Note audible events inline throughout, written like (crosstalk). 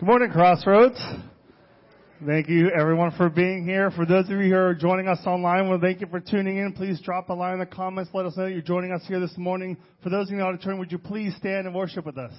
Good morning, Crossroads. Thank you everyone for being here. For those of you who are joining us online, we well, thank you for tuning in. Please drop a line in the comments. Let us know that you're joining us here this morning. For those in the auditorium, would you please stand and worship with us?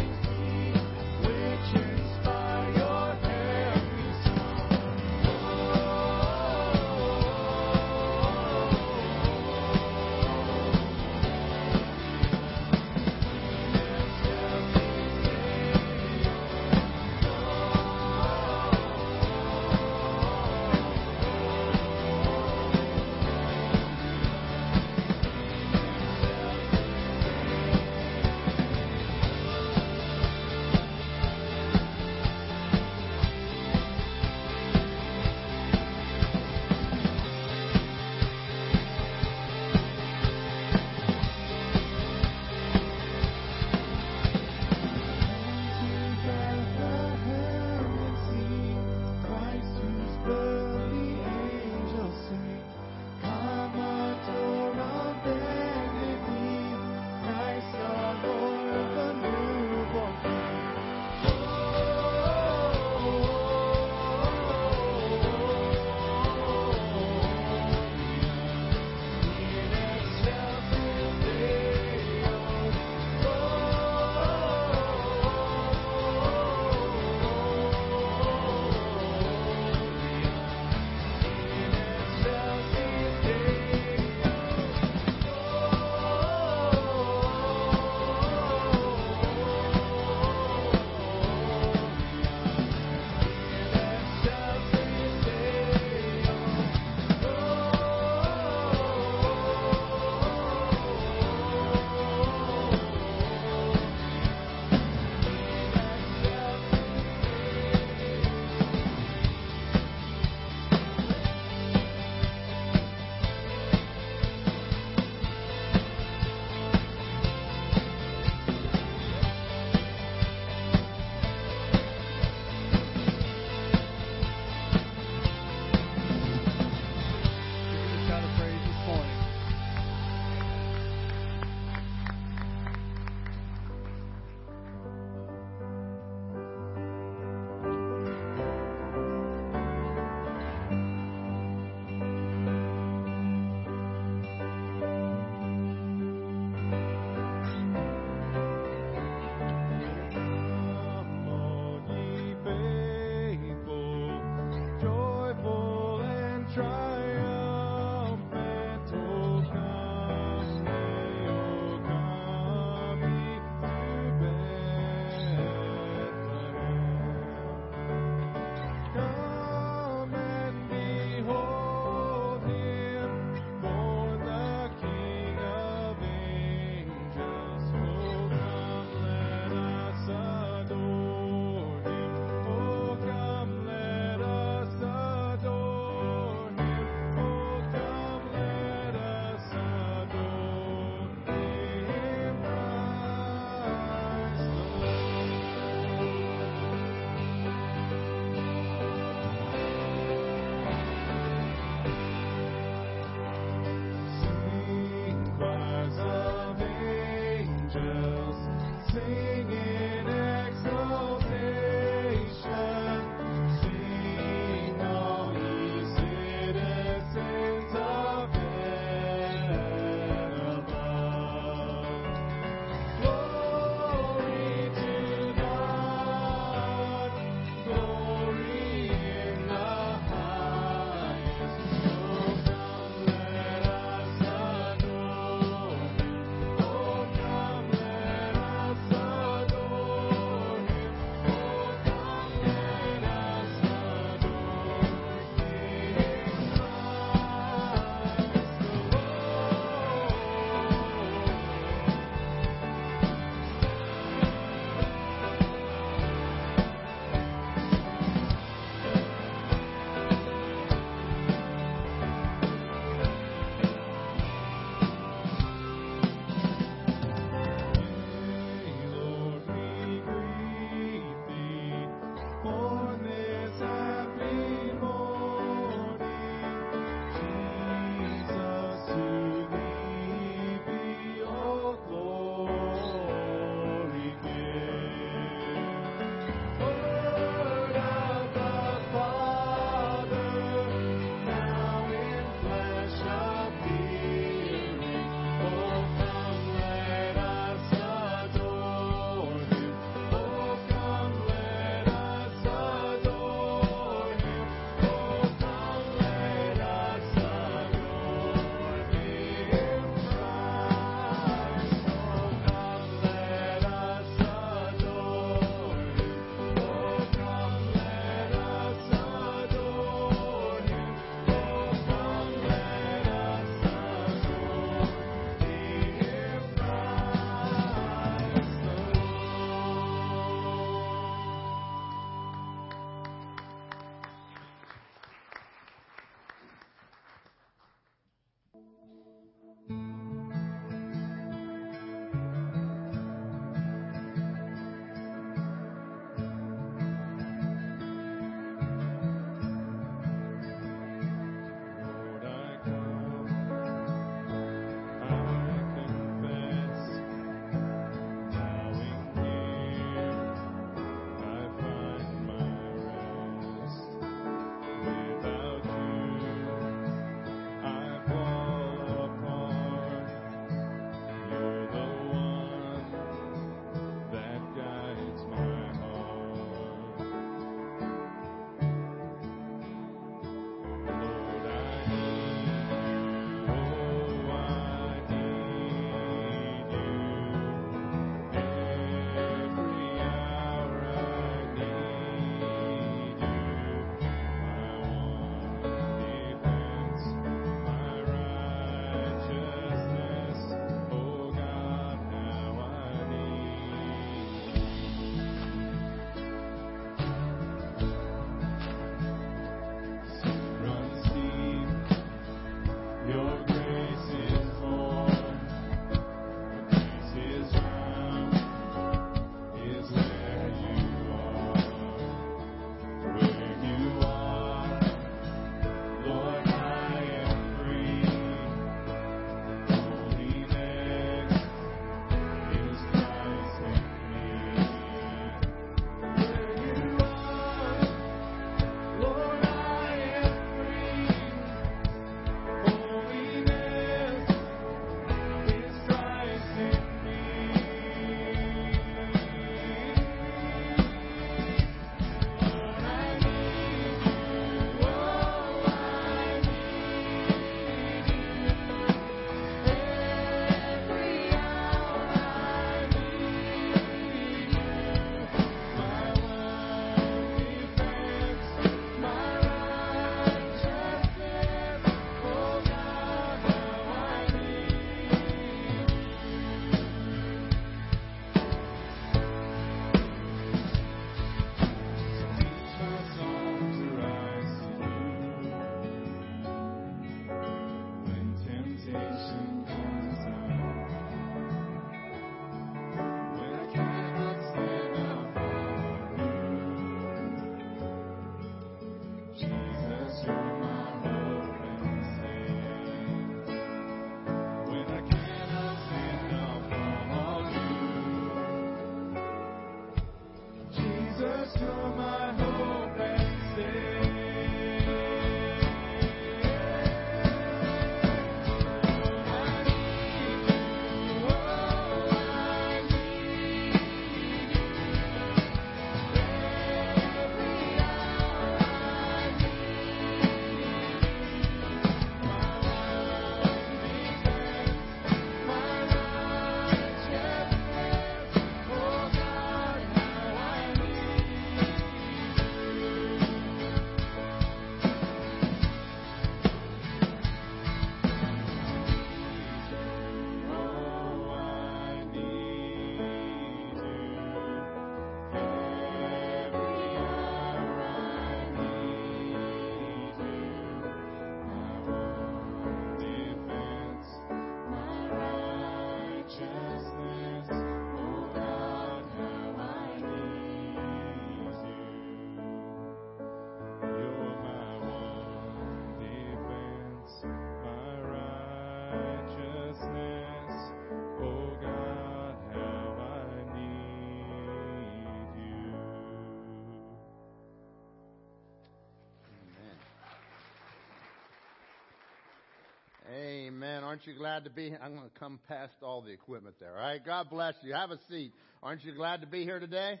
Amen. Aren't you glad to be here? I'm going to come past all the equipment there. All right. God bless you. Have a seat. Aren't you glad to be here today?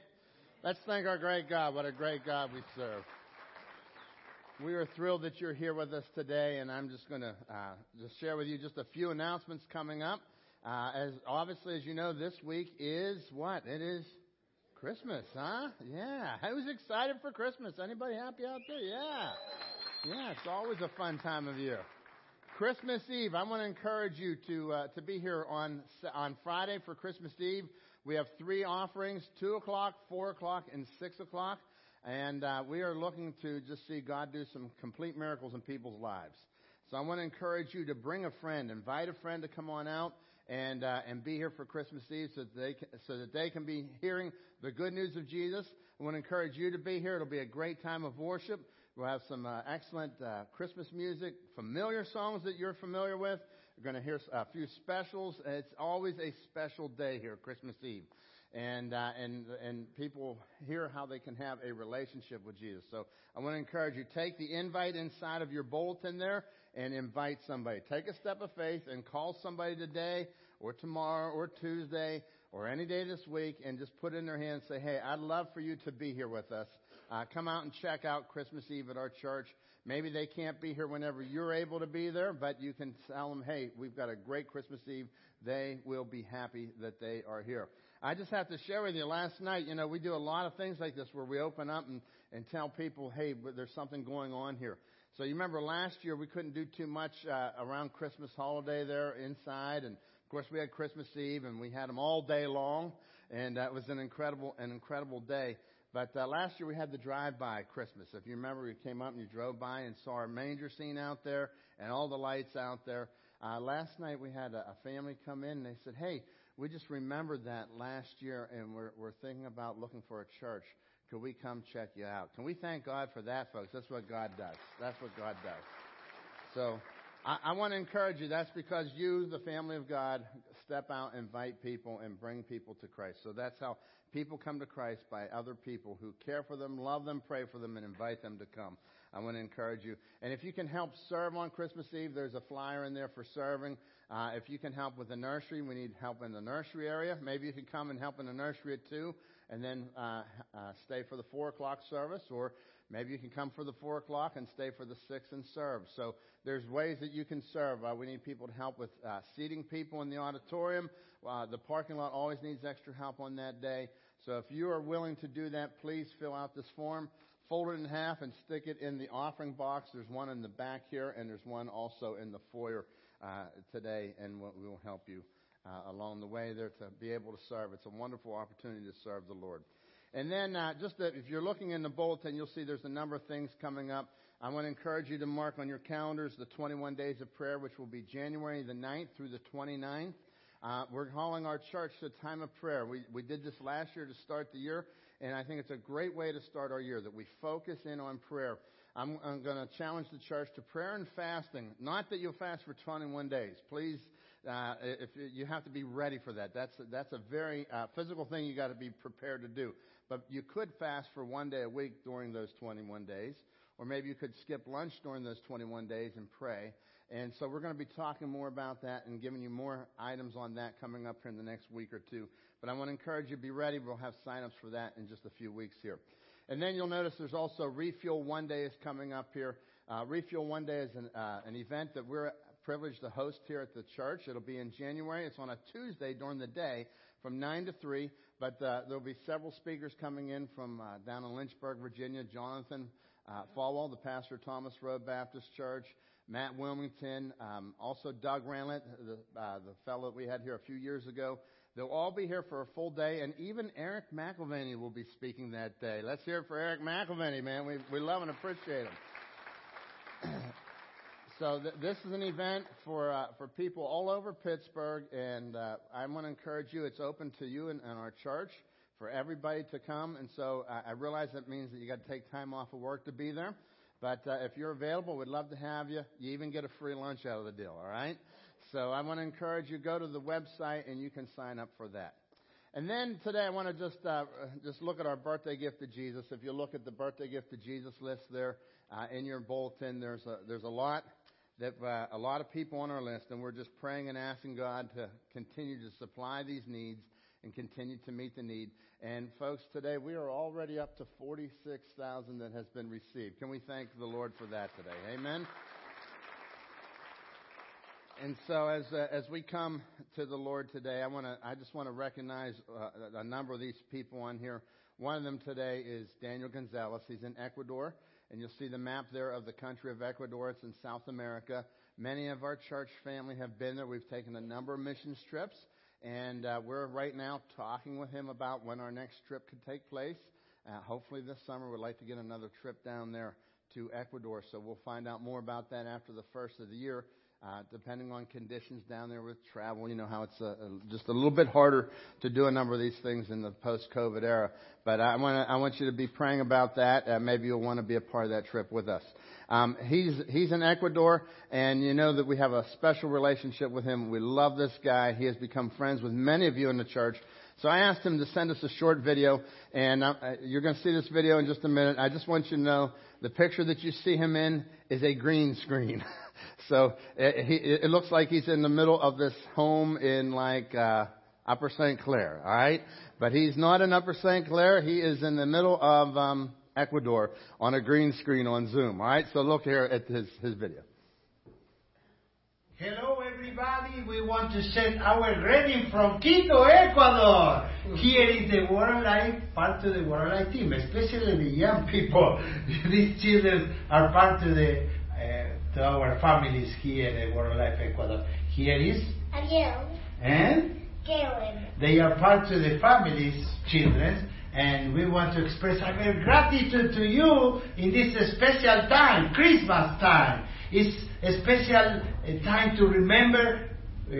Let's thank our great God. What a great God we serve. We are thrilled that you're here with us today, and I'm just going to uh, just share with you just a few announcements coming up. Uh, as obviously, as you know, this week is what? It is Christmas, huh? Yeah. Who's excited for Christmas? Anybody happy out there? Yeah. Yeah, it's always a fun time of year. Christmas Eve. I want to encourage you to uh, to be here on on Friday for Christmas Eve. We have three offerings: two o'clock, four o'clock, and six o'clock. And uh, we are looking to just see God do some complete miracles in people's lives. So I want to encourage you to bring a friend, invite a friend to come on out and uh, and be here for Christmas Eve, so that they can, so that they can be hearing the good news of Jesus. I want to encourage you to be here. It'll be a great time of worship. We'll have some uh, excellent uh, Christmas music, familiar songs that you're familiar with. You're going to hear a few specials. It's always a special day here, Christmas Eve. And, uh, and, and people hear how they can have a relationship with Jesus. So I want to encourage you, take the invite inside of your bulletin there and invite somebody. Take a step of faith and call somebody today or tomorrow or Tuesday or any day this week and just put in their hand and say, hey, I'd love for you to be here with us. Uh, come out and check out Christmas Eve at our church. Maybe they can't be here whenever you're able to be there, but you can tell them, hey, we've got a great Christmas Eve. They will be happy that they are here. I just have to share with you last night, you know, we do a lot of things like this where we open up and, and tell people, hey, there's something going on here. So you remember last year we couldn't do too much uh, around Christmas holiday there inside, and of course we had Christmas Eve and we had them all day long, and that was an incredible an incredible day. But uh, last year we had the drive-by Christmas. If you remember, we came up and you drove by and saw our manger scene out there and all the lights out there. Uh, last night we had a, a family come in and they said, "Hey, we just remembered that last year and we're, we're thinking about looking for a church. Could we come check you out? Can we thank God for that, folks? That's what God does. That's what God does. So I, I want to encourage you. That's because you, the family of God, step out, invite people, and bring people to Christ. So that's how people come to Christ by other people who care for them, love them, pray for them, and invite them to come. I want to encourage you. And if you can help serve on Christmas Eve, there's a flyer in there for serving. Uh, if you can help with the nursery, we need help in the nursery area. Maybe you can come and help in the nursery at 2 and then uh, uh, stay for the 4 o'clock service. Or maybe you can come for the 4 o'clock and stay for the 6 and serve. So there's ways that you can serve. Uh, we need people to help with uh, seating people in the auditorium. Uh, the parking lot always needs extra help on that day. So if you are willing to do that, please fill out this form fold it in half and stick it in the offering box. There's one in the back here, and there's one also in the foyer uh, today, and we will help you uh, along the way there to be able to serve. It's a wonderful opportunity to serve the Lord. And then, uh, just that if you're looking in the bulletin, you'll see there's a number of things coming up. I want to encourage you to mark on your calendars the 21 days of prayer, which will be January the 9th through the 29th. Uh, we're calling our church to time of prayer. We, we did this last year to start the year, and I think it's a great way to start our year that we focus in on prayer. I'm, I'm going to challenge the church to prayer and fasting. Not that you'll fast for 21 days. Please, uh, if you have to be ready for that. That's that's a very uh, physical thing you got to be prepared to do. But you could fast for one day a week during those 21 days, or maybe you could skip lunch during those 21 days and pray. And so we're going to be talking more about that and giving you more items on that coming up here in the next week or two. But I want to encourage you to be ready. We'll have sign-ups for that in just a few weeks here. And then you'll notice there's also Refuel One Day is coming up here. Uh, Refuel One Day is an, uh, an event that we're privileged to host here at the church. It'll be in January. It's on a Tuesday during the day from 9 to 3. But uh, there'll be several speakers coming in from uh, down in Lynchburg, Virginia. Jonathan uh, Falwell, the pastor of Thomas Road Baptist Church. Matt Willmington, um, also Doug Ranlett, the, uh, the fellow that we had here a few years ago. They'll all be here for a full day, and even Eric McElvany will be speaking that day. Let's hear it for Eric McElvany, man. We, we love and appreciate him. So th- this is an event for uh, for people all over Pittsburgh, and uh, I want to encourage you. It's open to you and, and our church for everybody to come. And so I, I realize that means that you got to take time off of work to be there. But uh, if you're available, we'd love to have you. You even get a free lunch out of the deal, all right? So I want to encourage you, go to the website and you can sign up for that. And then today I want to just uh, just look at our birthday gift to Jesus. If you look at the birthday gift to Jesus list there uh, in your bulletin, there's a there's a lot. That uh, a lot of people on our list, and we're just praying and asking God to continue to supply these needs and continue to meet the need. And folks, today we are already up to 46,000 that has been received. Can we thank the Lord for that today? Amen. And so as uh, as we come to the Lord today, I want to I just want to recognize uh, a number of these people on here. One of them today is Daniel Gonzalez. He's in Ecuador, and you'll see the map there of the country of Ecuador. It's in South America. Many of our church family have been there. We've taken a number of missions trips, and uh, we're right now talking with him about when our next trip could take place. Uh, hopefully this summer, we'd like to get another trip down there to Ecuador. So we'll find out more about that after the first of the year. Uh, depending on conditions down there with travel, you know how it's uh, just a little bit harder to do a number of these things in the post-COVID era. But I want I want you to be praying about that. Uh, maybe you'll want to be a part of that trip with us. Um, he's he's in Ecuador, and you know that we have a special relationship with him. We love this guy. He has become friends with many of you in the church. So I asked him to send us a short video, and uh, you're going to see this video in just a minute. I just want you to know the picture that you see him in is a green screen. (laughs) So it, he, it looks like he's in the middle of this home in like uh, Upper St. Clair, all right? But he's not in Upper St. Clair. He is in the middle of um, Ecuador on a green screen on Zoom, all right? So look here at his, his video. Hello, everybody. We want to send our greeting from Quito, Ecuador. Here is the World Life, part of the World Life team, especially the young people. (laughs) These children are part of the to our families here in World Life Ecuador. Here is Ariel, and Caleb, they are part of the families, children, and we want to express our gratitude to you in this special time, Christmas time. It's a special uh, time to remember uh,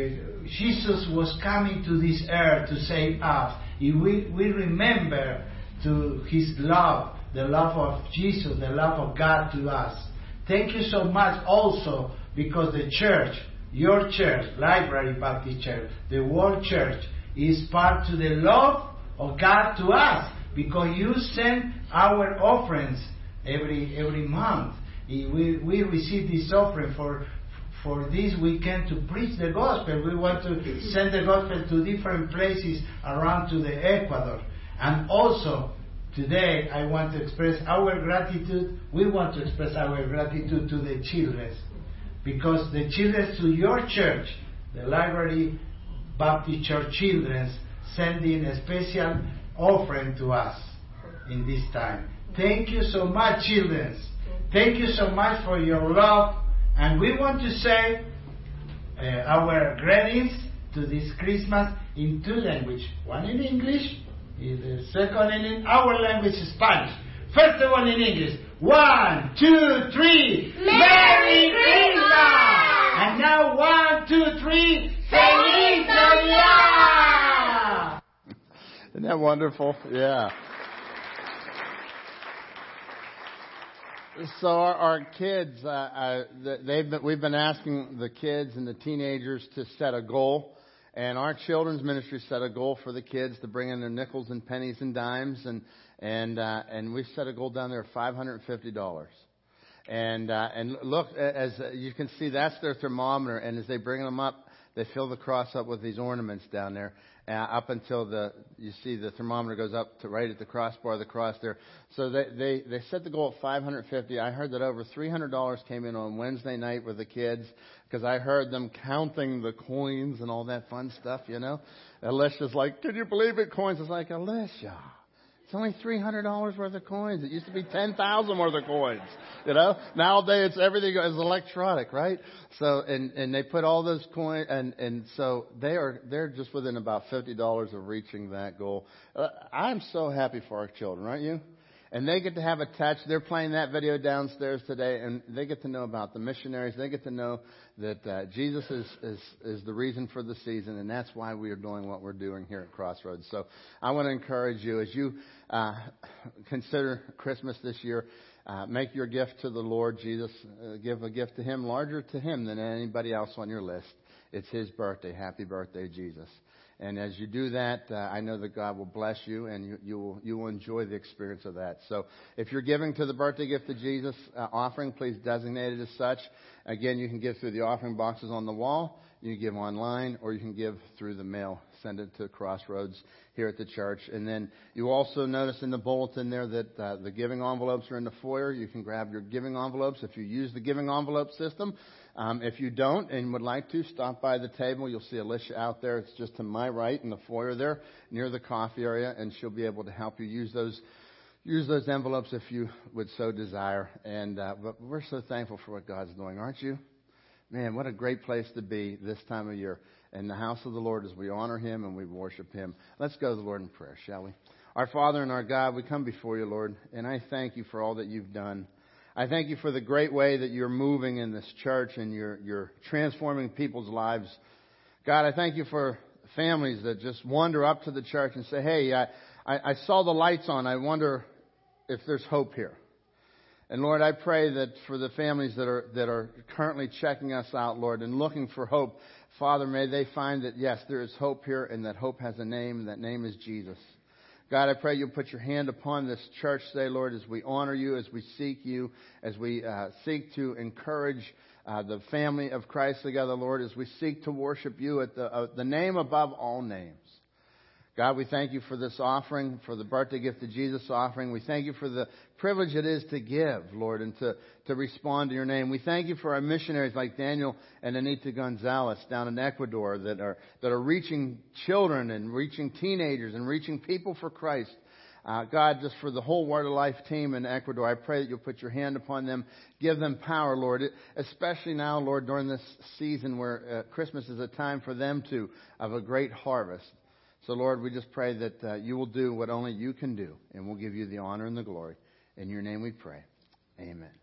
Jesus was coming to this earth to save us. If we, we remember to his love, the love of Jesus, the love of God to us. Thank you so much also because the church, your church, Library Baptist Church, the World Church, is part to the love of God to us because you send our offerings every every month. We, we receive this offering for for this weekend to preach the gospel. We want to send the gospel to different places around to the Ecuador. And also today I want to express our gratitude. We want to express our gratitude to the children because the children to your church, the Library Baptist Church children, sending a special offering to us in this time. Thank you so much, children. Thank you so much for your love. And we want to say uh, our greetings to this Christmas in two languages. One in English, the second in our language, Spanish. First all in English. One, two, three. Merry Christmas! And now one, two, three. Feliz Navidad! Isn't that wonderful? Yeah. So our, our kids, uh, uh, they've been, we've been asking the kids and the teenagers to set a goal, and our children's ministry set a goal for the kids to bring in their nickels and pennies and dimes, and and uh, and we set a goal down there of five hundred and fifty dollars. And uh, and look, as you can see, that's their thermometer, and as they bring them up, they fill the cross up with these ornaments down there uh, up until the you see the thermometer goes up to right at the crossbar of the cross there. So they they they set the goal at 550. I heard that over 300 dollars came in on Wednesday night with the kids because I heard them counting the coins and all that fun stuff. You know, Alicia's like, "Can you believe it? Coins?" It's like Alicia. It's only three hundred dollars worth of coins. It used to be ten thousand (laughs) worth of coins. You know, nowadays it's everything is electronic, right? So and and they put all those coins and and so they are they're just within about fifty dollars of reaching that goal. Uh, I'm so happy for our children, aren't you? And they get to have a touch. They're playing that video downstairs today, and they get to know about the missionaries. They get to know that uh, Jesus is, is is the reason for the season, and that's why we are doing what we're doing here at Crossroads. So I want to encourage you as you uh, consider Christmas this year. Uh, make your gift to the Lord Jesus. Uh, give a gift to Him larger to Him than anybody else on your list. It's His birthday. Happy birthday, Jesus. And as you do that, uh, I know that God will bless you and you, you, will, you will enjoy the experience of that. So if you're giving to the birthday gift of Jesus uh, offering, please designate it as such. Again, you can give through the offering boxes on the wall. You can give online, or you can give through the mail. Send it to Crossroads here at the church. And then you also notice in the bulletin there that uh, the giving envelopes are in the foyer. You can grab your giving envelopes if you use the giving envelope system. Um, if you don't and would like to, stop by the table. You'll see Alicia out there. It's just to my right in the foyer there, near the coffee area, and she'll be able to help you use those use those envelopes if you would so desire. And uh, but we're so thankful for what God's doing, aren't you? Man, what a great place to be this time of year in the house of the Lord as we honor Him and we worship Him. Let's go to the Lord in prayer, shall we? Our Father and our God, we come before you, Lord, and I thank you for all that you've done. I thank you for the great way that you're moving in this church and you're, you're transforming people's lives. God, I thank you for families that just wander up to the church and say, hey, I, I, I saw the lights on. I wonder if there's hope here. And Lord, I pray that for the families that are, that are currently checking us out, Lord, and looking for hope, Father, may they find that yes, there is hope here and that hope has a name and that name is Jesus. God, I pray you'll put your hand upon this church today, Lord, as we honor you, as we seek you, as we uh, seek to encourage uh, the family of Christ together, Lord, as we seek to worship you at the, uh, the name above all names. God, we thank you for this offering, for the birthday gift to Jesus offering. We thank you for the privilege it is to give, Lord, and to, to respond to your name. We thank you for our missionaries like Daniel and Anita Gonzalez down in Ecuador that are, that are reaching children and reaching teenagers and reaching people for Christ. Uh, God, just for the whole Word of Life team in Ecuador, I pray that you'll put your hand upon them, give them power, Lord, especially now, Lord, during this season where uh, Christmas is a time for them to of a great harvest. So, Lord, we just pray that uh, you will do what only you can do, and we'll give you the honor and the glory. In your name we pray. Amen.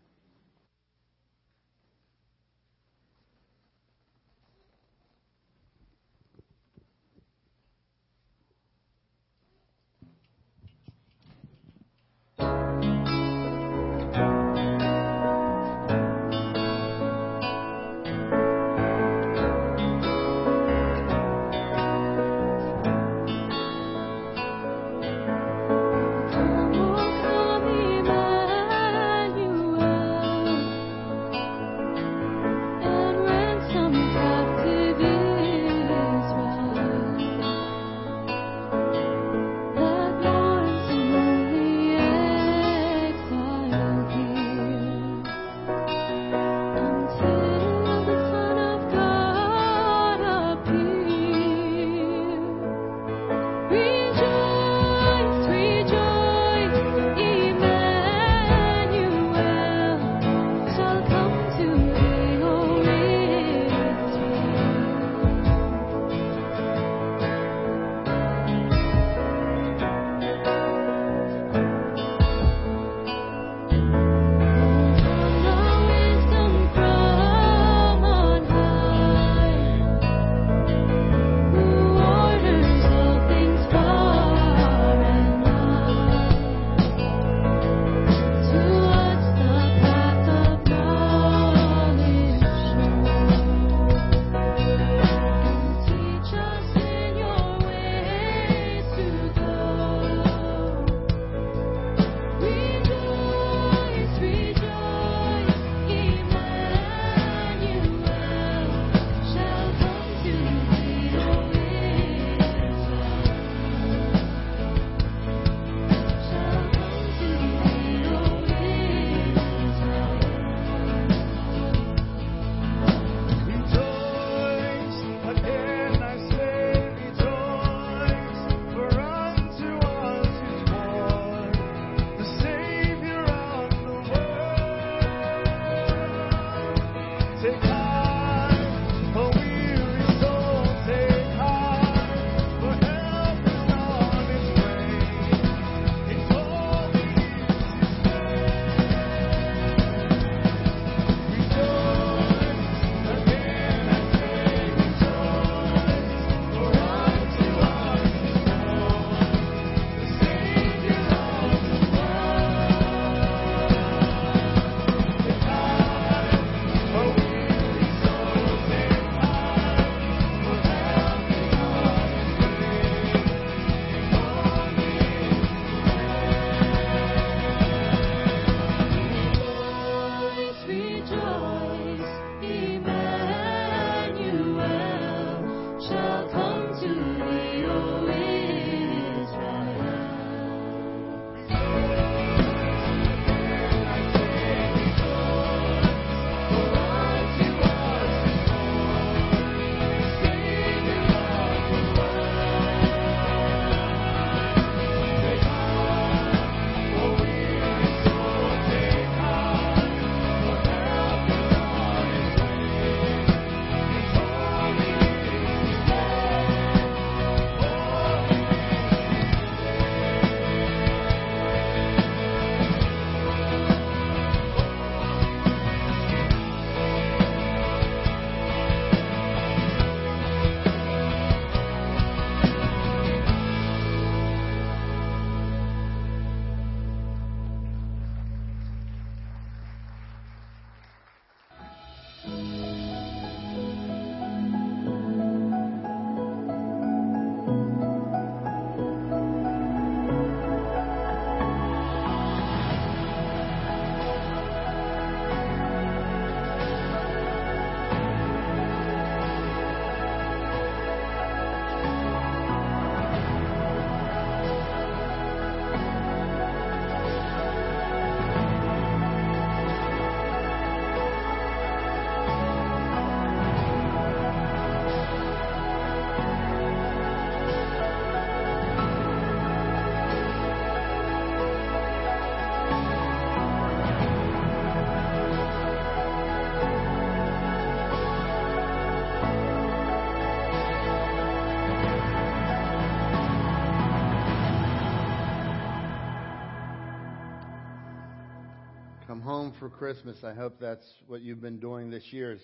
For Christmas. I hope that's what you've been doing this year is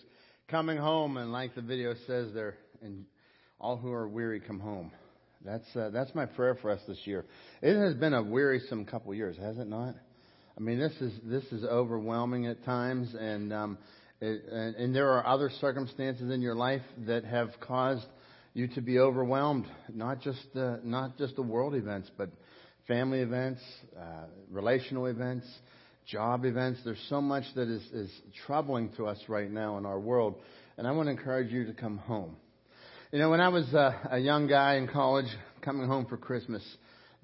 coming home and like the video says there, and all who are weary come home. That's uh, that's my prayer for us this year. It has been a wearisome couple years, has it not? I mean, this is this is overwhelming at times, and um, it, and, and there are other circumstances in your life that have caused you to be overwhelmed. Not just uh, not just the world events, but family events, uh, relational events, job events. There's so much that is, is troubling to us right now in our world. And I want to encourage you to come home. You know, when I was uh, a young guy in college coming home for Christmas,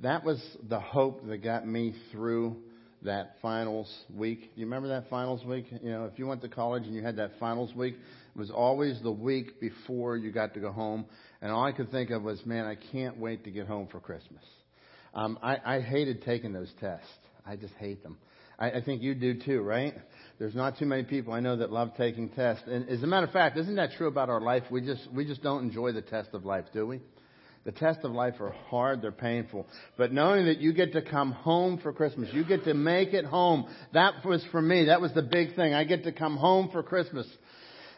that was the hope that got me through that finals week. Do you remember that finals week? You know, if you went to college and you had that finals week, it was always the week before you got to go home. And all I could think of was, man, I can't wait to get home for Christmas. Um, I, I hated taking those tests. I just hate them. I, I think you do too, right? There's not too many people I know that love taking tests. And as a matter of fact, isn't that true about our life? We just we just don't enjoy the test of life, do we? The tests of life are hard, they're painful. But knowing that you get to come home for Christmas, you get to make it home, that was for me, that was the big thing. I get to come home for Christmas.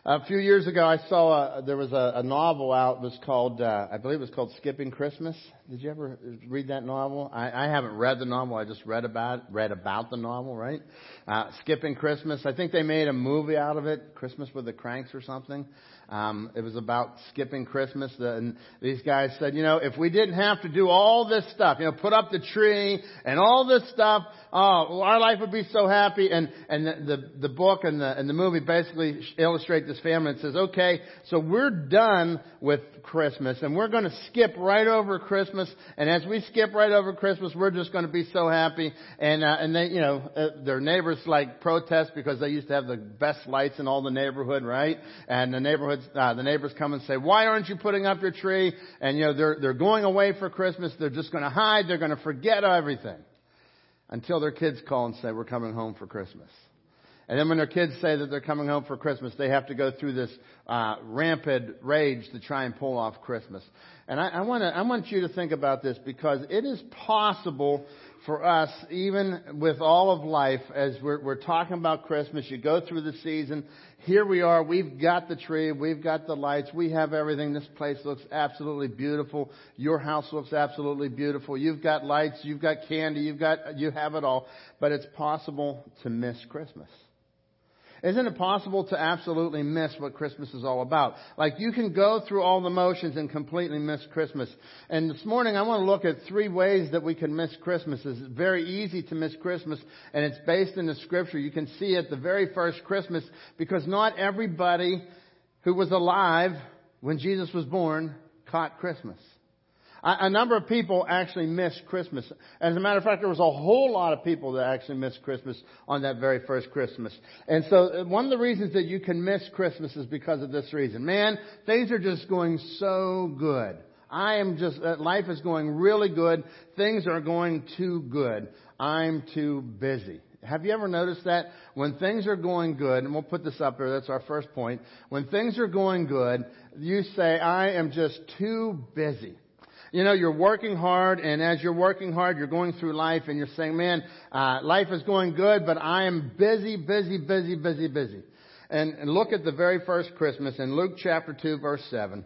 A few years ago, I saw a, there was a, a novel out. It was called, uh, I believe it was called Skipping Christmas. Did you ever read that novel? I, I haven't read the novel. I just read about read about the novel. Right? Uh, Skipping Christmas. I think they made a movie out of it, Christmas with the Cranks or something. Um, it was about skipping Christmas, and these guys said, you know, if we didn't have to do all this stuff, you know, put up the tree and all this stuff, oh, our life would be so happy. And and the the, the book and the and the movie basically illustrate this family and says, okay, so we're done with Christmas, and we're going to skip right over Christmas. And as we skip right over Christmas, we're just going to be so happy. And uh, and they, you know, uh, their neighbors like protest because they used to have the best lights in all the neighborhood, right? And the neighborhoods, uh, the neighbors come and say, why aren't you putting up your tree? And you know, they're they're going away for Christmas. They're just going to hide. They're going to forget everything until their kids call and say, we're coming home for Christmas. And then when their kids say that they're coming home for Christmas, they have to go through this uh, rampant rage to try and pull off Christmas. And I, I, wanna, I want you to think about this because it is possible for us, even with all of life, as we're, we're talking about Christmas, you go through the season. Here we are. We've got the tree. We've got the lights. We have everything. This place looks absolutely beautiful. Your house looks absolutely beautiful. You've got lights. You've got candy. You've got, you have it all. But it's possible to miss Christmas. Isn't it possible to absolutely miss what Christmas is all about? Like you can go through all the motions and completely miss Christmas. And this morning I want to look at three ways that we can miss Christmas. It's very easy to miss Christmas and it's based in the scripture. You can see it the very first Christmas because not everybody who was alive when Jesus was born caught Christmas a number of people actually missed Christmas. As a matter of fact, there was a whole lot of people that actually missed Christmas on that very first Christmas. And so uh, one of the reasons that you can miss Christmas is because of this reason. Man, things are just going so good. I am just, uh, life is going really good. Things are going too good. I'm too busy. Have you ever noticed that? When things are going good, and we'll put this up there, that's our first point. When things are going good, you say, I am just too busy you know, you're working hard, and as you're working hard, you're going through life, and you're saying, man, uh, life is going good, but I am busy, busy, busy, busy, busy. And, and look at the very first Christmas in Luke chapter 2, verse 7.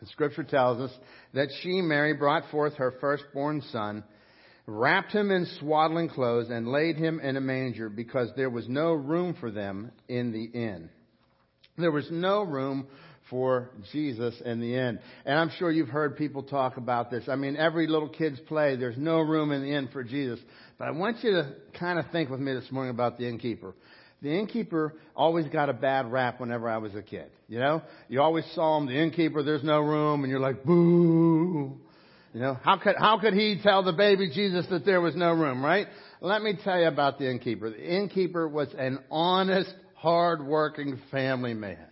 The scripture tells us that she, Mary, brought forth her firstborn son, wrapped him in swaddling clothes, and laid him in a manger because there was no room for them in the inn. There was no room for Jesus in the end. And I'm sure you've heard people talk about this. I mean, every little kid's play, there's no room in the inn for Jesus. But I want you to kind of think with me this morning about the innkeeper. The innkeeper always got a bad rap whenever I was a kid. You know, you always saw him, the innkeeper, there's no room, and you're like, boo. You know, how could, how could he tell the baby Jesus that there was no room, right? Let me tell you about the innkeeper. The innkeeper was an honest, hard-working family man.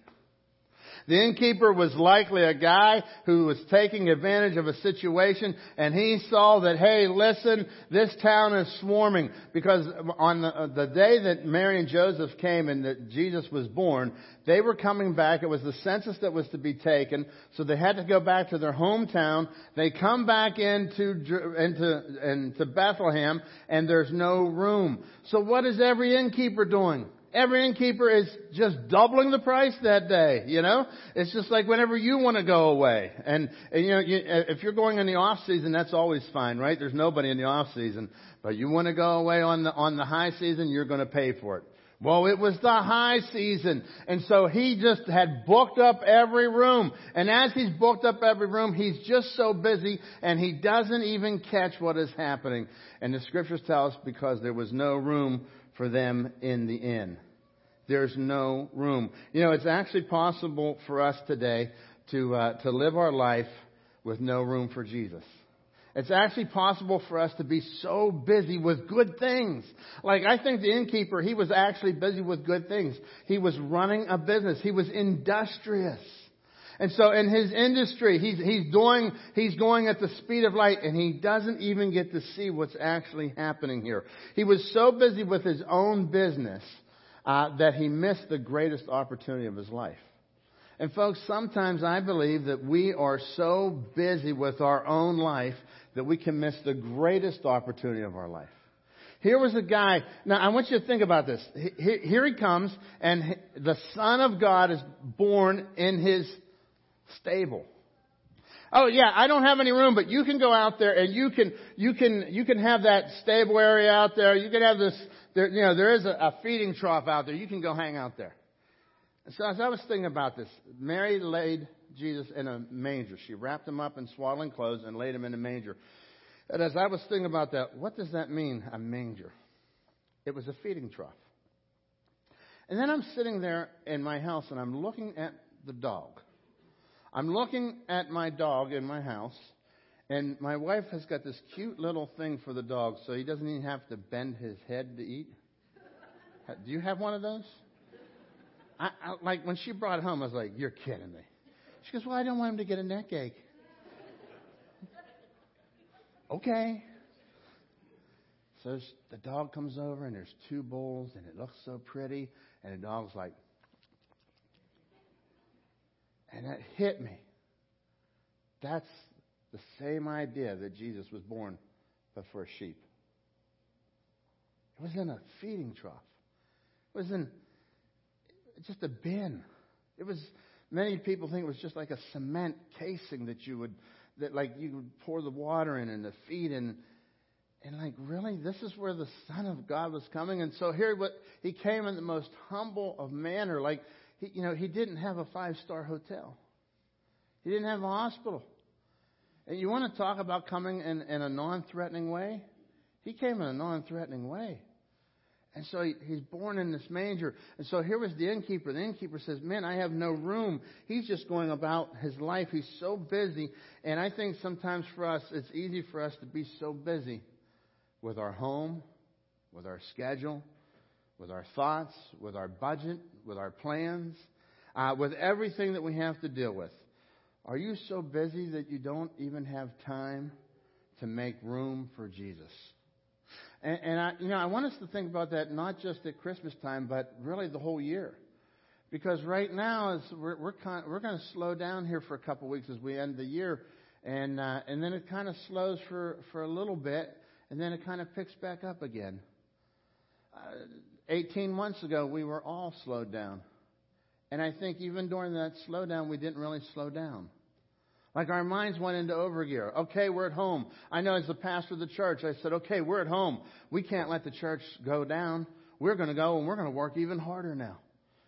The innkeeper was likely a guy who was taking advantage of a situation and he saw that, hey, listen, this town is swarming because on the, uh, the day that Mary and Joseph came and that Jesus was born, they were coming back. It was the census that was to be taken, so they had to go back to their hometown. They come back into, into, into Bethlehem and there's no room. So what is every innkeeper doing? Every innkeeper is just doubling the price that day, you know? It's just like whenever you want to go away. And, and you know, you, if you're going in the off season, that's always fine, right? There's nobody in the off season. But you want to go away on the, on the high season, you're going to pay for it. Well, it was the high season. And so he just had booked up every room. And as he's booked up every room, he's just so busy and he doesn't even catch what is happening. And the scriptures tell us because there was no room for them in the inn. There's no room. You know, it's actually possible for us today to, uh, to live our life with no room for Jesus. It's actually possible for us to be so busy with good things. Like, I think the innkeeper, he was actually busy with good things. He was running a business. He was industrious. And so in his industry, he's, he's doing, he's going at the speed of light and he doesn't even get to see what's actually happening here. He was so busy with his own business, uh, that he missed the greatest opportunity of his life. And folks, sometimes I believe that we are so busy with our own life that we can miss the greatest opportunity of our life. Here was a guy. Now I want you to think about this. Here he comes, and the Son of God is born in his stable. Oh yeah, I don't have any room, but you can go out there and you can, you can, you can have that stable area out there. You can have this, there, you know, there is a, a feeding trough out there. You can go hang out there. And so as I was thinking about this, Mary laid Jesus in a manger. She wrapped him up in swaddling clothes and laid him in a manger. And as I was thinking about that, what does that mean, a manger? It was a feeding trough. And then I'm sitting there in my house and I'm looking at the dog. I'm looking at my dog in my house, and my wife has got this cute little thing for the dog so he doesn't even have to bend his head to eat. Do you have one of those? I, I, like when she brought it home, I was like, "You're kidding me." She goes, "Well, I don't want him to get a neck ache." okay. So the dog comes over, and there's two bowls, and it looks so pretty, and the dog's like, and that hit me. That's the same idea that Jesus was born, but for a sheep. It was in a feeding trough. It was in just a bin. It was many people think it was just like a cement casing that you would that like you would pour the water in and the feed in and like really this is where the son of god was coming and so here what he came in the most humble of manner like he, you know, he didn't have a five star hotel. He didn't have a hospital. And you want to talk about coming in, in a non threatening way? He came in a non threatening way. And so he, he's born in this manger. And so here was the innkeeper. The innkeeper says, Man, I have no room. He's just going about his life. He's so busy. And I think sometimes for us, it's easy for us to be so busy with our home, with our schedule, with our thoughts, with our budget, with our plans, uh, with everything that we have to deal with. Are you so busy that you don't even have time to make room for Jesus? And, and I, you know, I want us to think about that not just at Christmas time, but really the whole year. Because right now, is we're we're, kind, we're going to slow down here for a couple weeks as we end the year, and uh, and then it kind of slows for for a little bit, and then it kind of picks back up again. Uh, 18 months ago, we were all slowed down. And I think even during that slowdown, we didn't really slow down. Like our minds went into overgear. Okay, we're at home. I know as the pastor of the church, I said, okay, we're at home. We can't let the church go down. We're going to go and we're going to work even harder now.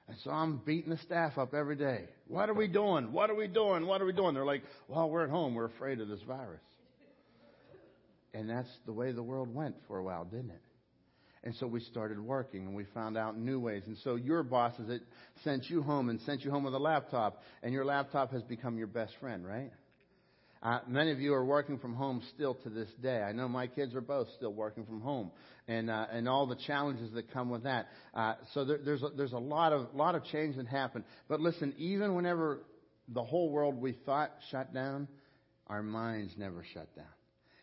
And so I'm beating the staff up every day. What are we doing? What are we doing? What are we doing? They're like, well, we're at home. We're afraid of this virus. And that's the way the world went for a while, didn't it? And so we started working and we found out new ways. And so your bosses it sent you home and sent you home with a laptop, and your laptop has become your best friend, right? Uh, many of you are working from home still to this day. I know my kids are both still working from home, and uh, and all the challenges that come with that. Uh, so there, there's a, there's a lot of lot of change that happened. But listen, even whenever the whole world we thought shut down, our minds never shut down.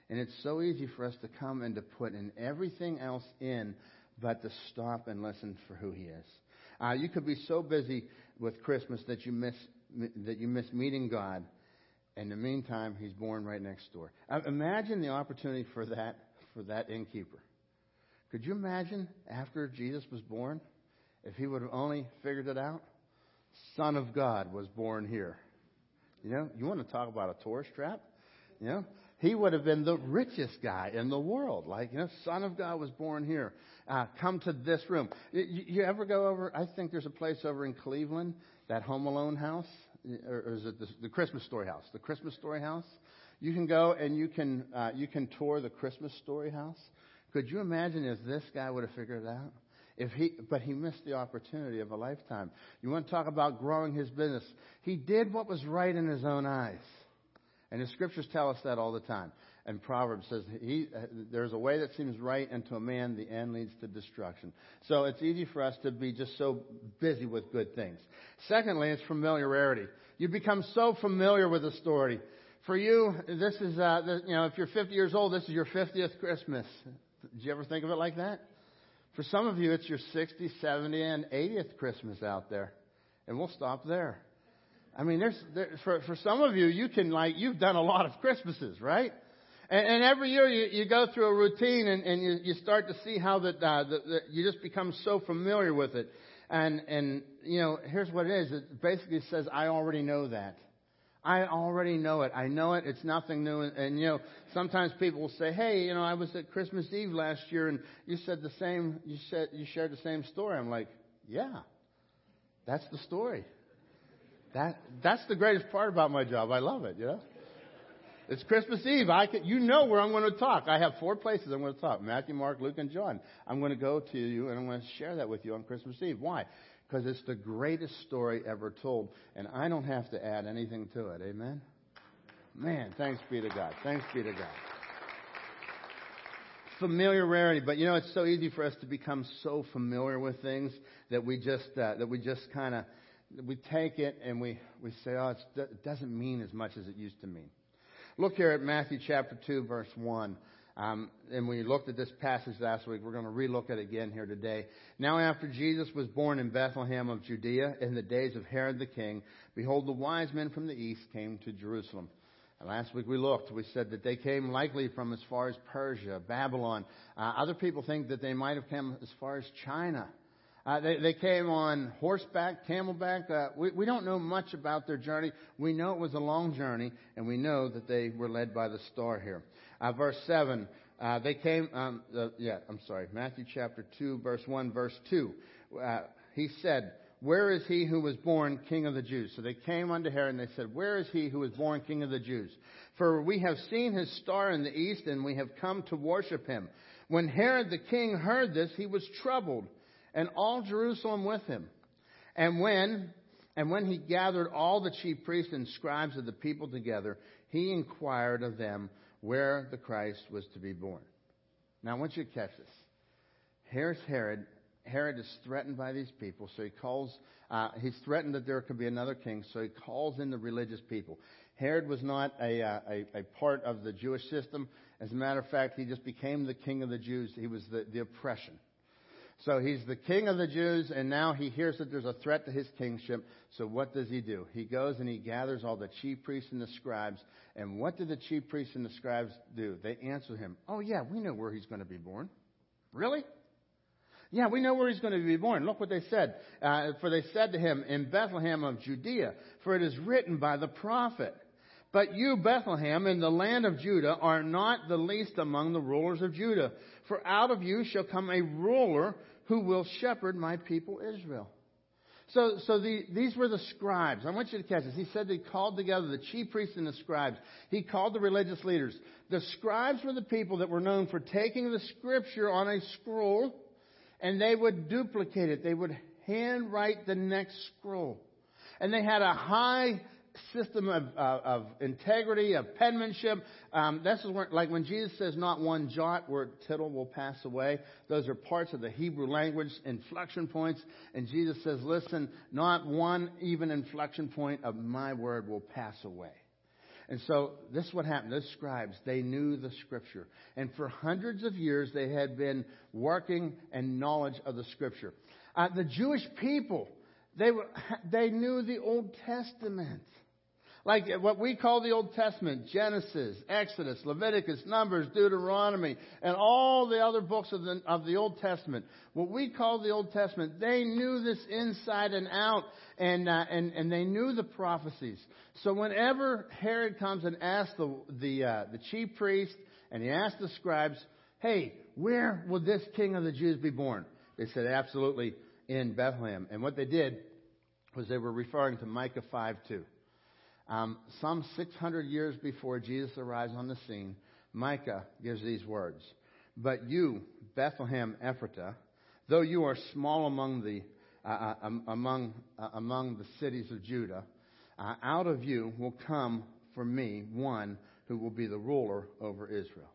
And it's so easy for us to come and to put in everything else in, but to stop and listen for who He is. Uh, you could be so busy with Christmas that you miss that you miss meeting God. In the meantime, He's born right next door. Uh, imagine the opportunity for that for that innkeeper. Could you imagine after Jesus was born, if he would have only figured it out? Son of God was born here. You know, you want to talk about a tourist trap? You know, he would have been the richest guy in the world. Like, you know, Son of God was born here. Uh, come to this room. You, you ever go over? I think there's a place over in Cleveland, that Home Alone house, or, or is it the, the Christmas Story house? The Christmas Story house. You can go and you can uh, you can tour the Christmas Story house. Could you imagine if this guy would have figured it out? If he, but he missed the opportunity of a lifetime. You want to talk about growing his business? He did what was right in his own eyes. And the scriptures tell us that all the time. And Proverbs says, he, there's a way that seems right, and to a man the end leads to destruction. So it's easy for us to be just so busy with good things. Secondly, it's familiarity. You become so familiar with a story. For you, this is, uh, you know, if you're 50 years old, this is your 50th Christmas. Did you ever think of it like that? For some of you, it's your 60th, 70th, and 80th Christmas out there. And we'll stop there. I mean, there's, there, for, for some of you, you can like, you've done a lot of Christmases, right? And, and every year you, you go through a routine and, and you, you start to see how that, uh, the, the, you just become so familiar with it. And, and, you know, here's what it is. It basically says, I already know that. I already know it. I know it. It's nothing new. And, and, you know, sometimes people will say, "Hey, you know, I was at Christmas Eve last year, and you said the same. You said you shared the same story." I'm like, "Yeah, that's the story. That that's the greatest part about my job. I love it. You know, it's Christmas Eve. I can, you know where I'm going to talk. I have four places I'm going to talk: Matthew, Mark, Luke, and John. I'm going to go to you, and I'm going to share that with you on Christmas Eve. Why? Because it's the greatest story ever told, and I don't have to add anything to it. Amen. Man, thanks be to God. Thanks be to God familiarity. But you know, it's so easy for us to become so familiar with things that we just uh, that we just kind of we take it and we we say, oh, it doesn't mean as much as it used to mean. Look here at Matthew chapter two, verse one. Um, and we looked at this passage last week. We're going to relook at it again here today. Now, after Jesus was born in Bethlehem of Judea in the days of Herod the king, behold, the wise men from the east came to Jerusalem. And last week we looked. We said that they came likely from as far as Persia, Babylon. Uh, other people think that they might have come as far as China. Uh, they, they came on horseback, camelback. Uh, we, we don't know much about their journey. We know it was a long journey, and we know that they were led by the star here. Uh, verse 7, uh, they came, um, uh, yeah, I'm sorry, Matthew chapter 2, verse 1, verse 2. Uh, he said, Where is he who was born king of the Jews? So they came unto Herod and they said, Where is he who was born king of the Jews? For we have seen his star in the east, and we have come to worship him. When Herod the king heard this, he was troubled and all Jerusalem with him. And when, and when he gathered all the chief priests and scribes of the people together, he inquired of them where the Christ was to be born. Now I want you to catch this. Here's Herod. Herod is threatened by these people, so he calls, uh, he's threatened that there could be another king, so he calls in the religious people. Herod was not a, uh, a, a, part of the Jewish system. As a matter of fact, he just became the king of the Jews. He was the, the oppression. So he's the king of the Jews, and now he hears that there's a threat to his kingship. So what does he do? He goes and he gathers all the chief priests and the scribes. And what do the chief priests and the scribes do? They answer him, Oh, yeah, we know where he's going to be born. Really? Yeah, we know where he's going to be born. Look what they said. Uh, for they said to him, In Bethlehem of Judea, for it is written by the prophet. But you, Bethlehem, in the land of Judah, are not the least among the rulers of Judah. For out of you shall come a ruler who will shepherd my people Israel. So, so the, these were the scribes. I want you to catch this. He said he called together the chief priests and the scribes. He called the religious leaders. The scribes were the people that were known for taking the scripture on a scroll and they would duplicate it. They would handwrite the next scroll. And they had a high system of, uh, of integrity, of penmanship. Um, this is where, like when Jesus says, not one jot where tittle will pass away. Those are parts of the Hebrew language, inflection points. And Jesus says, listen, not one even inflection point of my word will pass away. And so this is what happened. Those scribes, they knew the scripture. And for hundreds of years, they had been working and knowledge of the scripture. Uh, the Jewish people, they, were, (laughs) they knew the Old Testament. Like what we call the Old Testament, Genesis, Exodus, Leviticus, Numbers, Deuteronomy, and all the other books of the, of the Old Testament. What we call the Old Testament, they knew this inside and out, and, uh, and, and they knew the prophecies. So whenever Herod comes and asks the, the, uh, the chief priest, and he asks the scribes, hey, where will this king of the Jews be born? They said, absolutely in Bethlehem. And what they did was they were referring to Micah 5 2. Um, some 600 years before Jesus arrives on the scene, Micah gives these words But you, Bethlehem Ephratah, though you are small among the, uh, uh, um, among, uh, among the cities of Judah, uh, out of you will come for me one who will be the ruler over Israel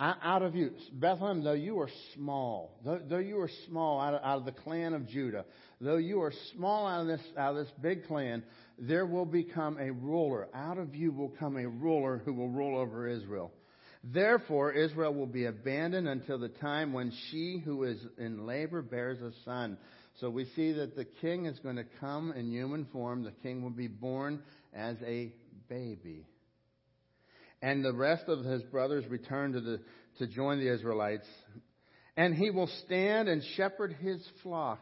out of you, Bethlehem, though you are small, though, though you are small out of, out of, the clan of Judah, though you are small out of this out of this big clan, there will become a ruler. Out of you will come a ruler who will rule over Israel. Therefore, Israel will be abandoned until the time when she who is in labor bears a son. So we see that the king is going to come in human form. The king will be born as a baby. And the rest of his brothers return to, the, to join the Israelites. And he will stand and shepherd his flock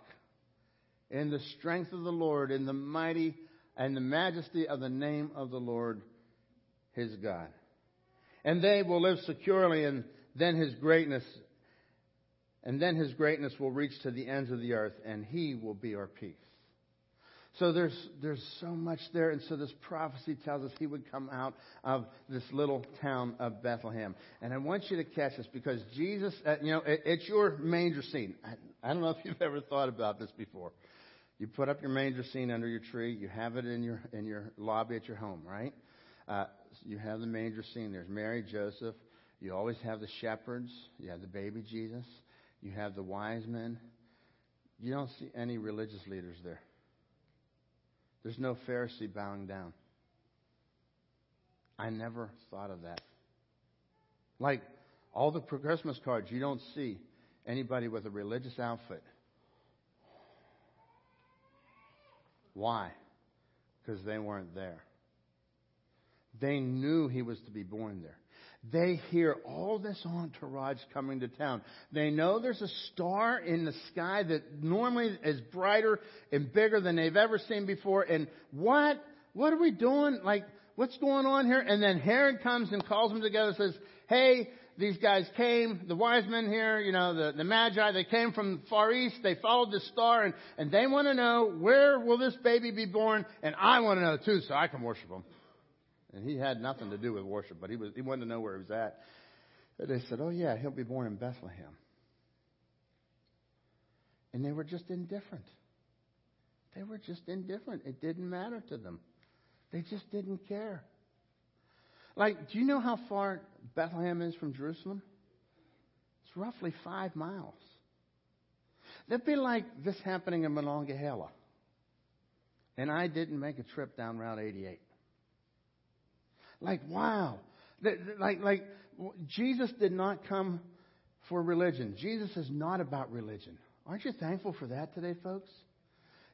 in the strength of the Lord, in the mighty and the majesty of the name of the Lord his God. And they will live securely, and then his greatness, and then his greatness will reach to the ends of the earth, and he will be our peace. So there's, there's so much there. And so this prophecy tells us he would come out of this little town of Bethlehem. And I want you to catch this because Jesus, uh, you know, it, it's your manger scene. I, I don't know if you've (laughs) ever thought about this before. You put up your manger scene under your tree. You have it in your, in your lobby at your home, right? Uh, you have the manger scene. There's Mary, Joseph. You always have the shepherds. You have the baby Jesus. You have the wise men. You don't see any religious leaders there. There's no Pharisee bowing down. I never thought of that. Like all the Christmas cards, you don't see anybody with a religious outfit. Why? Because they weren't there. They knew he was to be born there. They hear all this entourage coming to town. They know there's a star in the sky that normally is brighter and bigger than they've ever seen before. And what? What are we doing? Like, what's going on here? And then Herod comes and calls them together and says, Hey, these guys came, the wise men here, you know, the, the magi, they came from the far east, they followed the star, and, and they want to know, where will this baby be born? And I want to know too, so I can worship him. And he had nothing to do with worship, but he, was, he wanted to know where he was at. And they said, Oh, yeah, he'll be born in Bethlehem. And they were just indifferent. They were just indifferent. It didn't matter to them. They just didn't care. Like, do you know how far Bethlehem is from Jerusalem? It's roughly five miles. That'd be like this happening in Monongahela. And I didn't make a trip down Route 88. Like, wow. Like, like, Jesus did not come for religion. Jesus is not about religion. Aren't you thankful for that today, folks?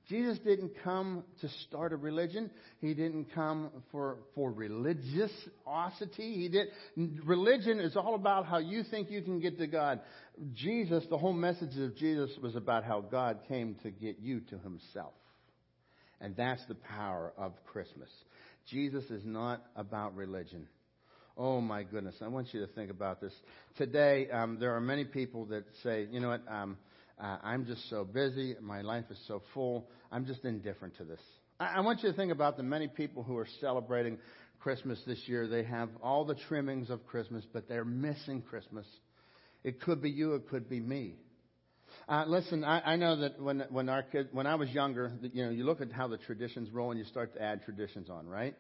Jesus didn't come to start a religion. He didn't come for, for religiosity. He did, religion is all about how you think you can get to God. Jesus, the whole message of Jesus was about how God came to get you to himself. And that's the power of Christmas. Jesus is not about religion. Oh my goodness, I want you to think about this. Today, um, there are many people that say, you know what, um, uh, I'm just so busy, my life is so full, I'm just indifferent to this. I, I want you to think about the many people who are celebrating Christmas this year. They have all the trimmings of Christmas, but they're missing Christmas. It could be you, it could be me. Uh, listen, I, I know that when when our kid, when I was younger, you know, you look at how the traditions roll and you start to add traditions on, right?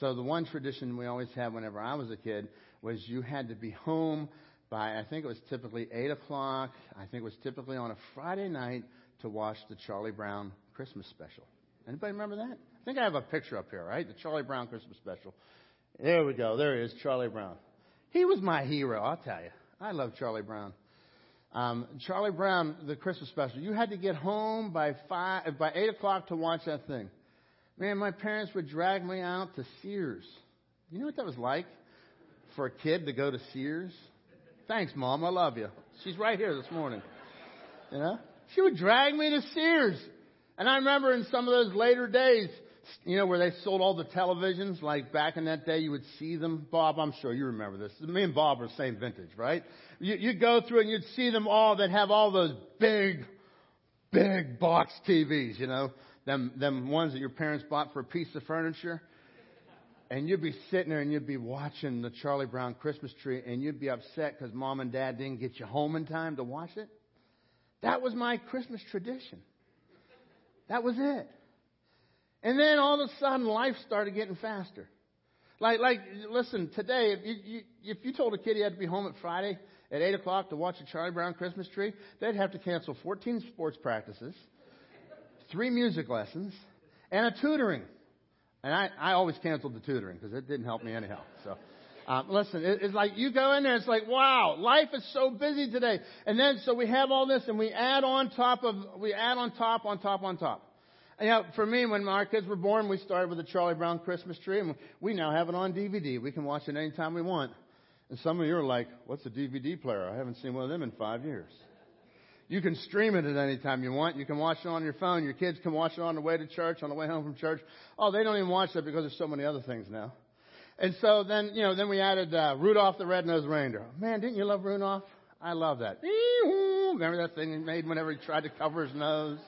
So the one tradition we always had whenever I was a kid was you had to be home by I think it was typically eight o'clock. I think it was typically on a Friday night to watch the Charlie Brown Christmas special. Anybody remember that? I think I have a picture up here, right? The Charlie Brown Christmas special. There we go. There he is, Charlie Brown. He was my hero, I'll tell you. I love Charlie Brown. Um, Charlie Brown, the Christmas special. You had to get home by five, by eight o'clock to watch that thing. Man, my parents would drag me out to Sears. You know what that was like for a kid to go to Sears? Thanks, Mom. I love you. She's right here this morning. You know, she would drag me to Sears, and I remember in some of those later days, you know, where they sold all the televisions, like back in that day, you would see them. Bob, I'm sure you remember this. Me and Bob are the same vintage, right? You, you'd go through and you'd see them all that have all those big, big box TVs, you know, them, them ones that your parents bought for a piece of furniture. And you'd be sitting there and you'd be watching the Charlie Brown Christmas tree and you'd be upset because mom and dad didn't get you home in time to watch it. That was my Christmas tradition. That was it. And then all of a sudden, life started getting faster. Like, like, listen, today, if you, you, if you told a kid he had to be home at Friday at 8 o'clock to watch a Charlie Brown Christmas tree, they'd have to cancel 14 sports practices, three music lessons, and a tutoring. And I, I always canceled the tutoring because it didn't help me anyhow. So, um, listen, it, it's like you go in there, it's like, wow, life is so busy today. And then, so we have all this and we add on top of, we add on top, on top, on top. You know, for me, when our kids were born, we started with the Charlie Brown Christmas tree, and we now have it on DVD. We can watch it anytime we want. And some of you are like, what's a DVD player? I haven't seen one of them in five years. You can stream it at any time you want. You can watch it on your phone. Your kids can watch it on the way to church, on the way home from church. Oh, they don't even watch that because there's so many other things now. And so then, you know, then we added uh, Rudolph the Red-Nosed Reindeer. Man, didn't you love Rudolph? I love that. Remember that thing he made whenever he tried to cover his nose?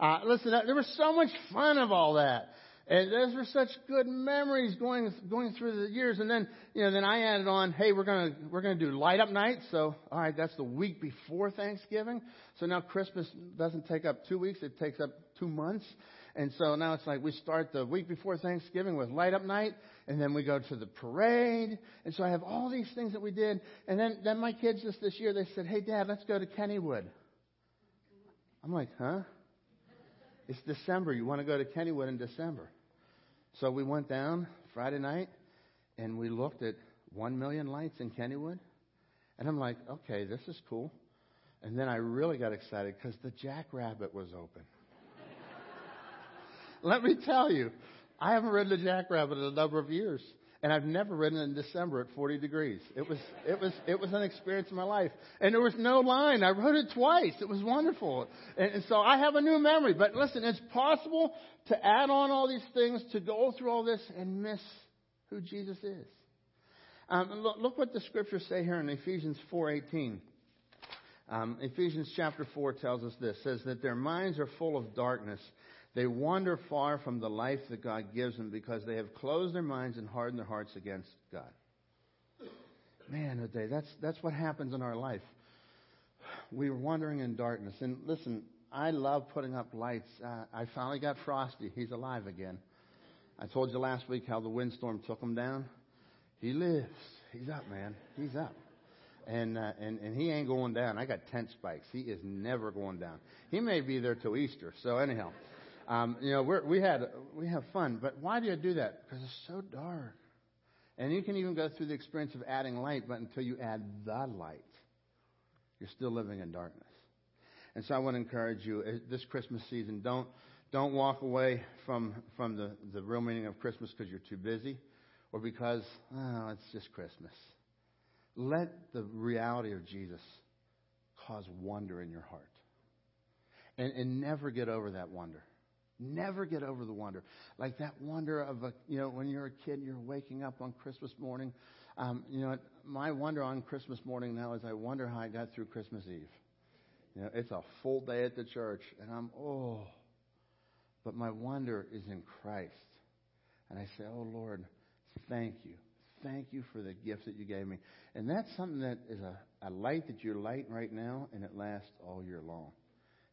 Uh, listen, there was so much fun of all that. And those were such good memories going going through the years. And then, you know, then I added on, hey, we're gonna we're gonna do light up night. So, all right, that's the week before Thanksgiving. So now Christmas doesn't take up two weeks; it takes up two months. And so now it's like we start the week before Thanksgiving with light up night, and then we go to the parade. And so I have all these things that we did. And then then my kids just this year they said, hey, Dad, let's go to Kennywood. I'm like, huh? It's December. You want to go to Kennywood in December. So we went down Friday night and we looked at one million lights in Kennywood. And I'm like, okay, this is cool. And then I really got excited because the Jackrabbit was open. (laughs) Let me tell you, I haven't ridden the Jackrabbit in a number of years. And I've never ridden in December at 40 degrees. It was, it was, it was an experience in my life. And there was no line. I rode it twice. It was wonderful. And, and so I have a new memory. But listen, it's possible to add on all these things, to go through all this and miss who Jesus is. Um, look, look, what the scriptures say here in Ephesians 4:18. Um, Ephesians chapter 4 tells us this: says that their minds are full of darkness they wander far from the life that God gives them because they have closed their minds and hardened their hearts against God. Man, oh that's, that's what happens in our life. We're wandering in darkness. And listen, I love putting up lights. Uh, I finally got Frosty. He's alive again. I told you last week how the windstorm took him down. He lives. He's up, man. He's up. And, uh, and, and he ain't going down. I got tent spikes. He is never going down. He may be there till Easter. So anyhow. Um, you know, we're, we had we have fun, but why do you do that? Because it's so dark. And you can even go through the experience of adding light, but until you add the light, you're still living in darkness. And so I want to encourage you uh, this Christmas season, don't don't walk away from from the, the real meaning of Christmas because you're too busy or because oh, it's just Christmas. Let the reality of Jesus cause wonder in your heart. And, and never get over that wonder. Never get over the wonder. Like that wonder of a, you know, when you're a kid, you're waking up on Christmas morning. Um, you know, my wonder on Christmas morning now is I wonder how I got through Christmas Eve. You know, it's a full day at the church, and I'm, oh. But my wonder is in Christ. And I say, oh, Lord, thank you. Thank you for the gift that you gave me. And that's something that is a, a light that you're lighting right now, and it lasts all year long.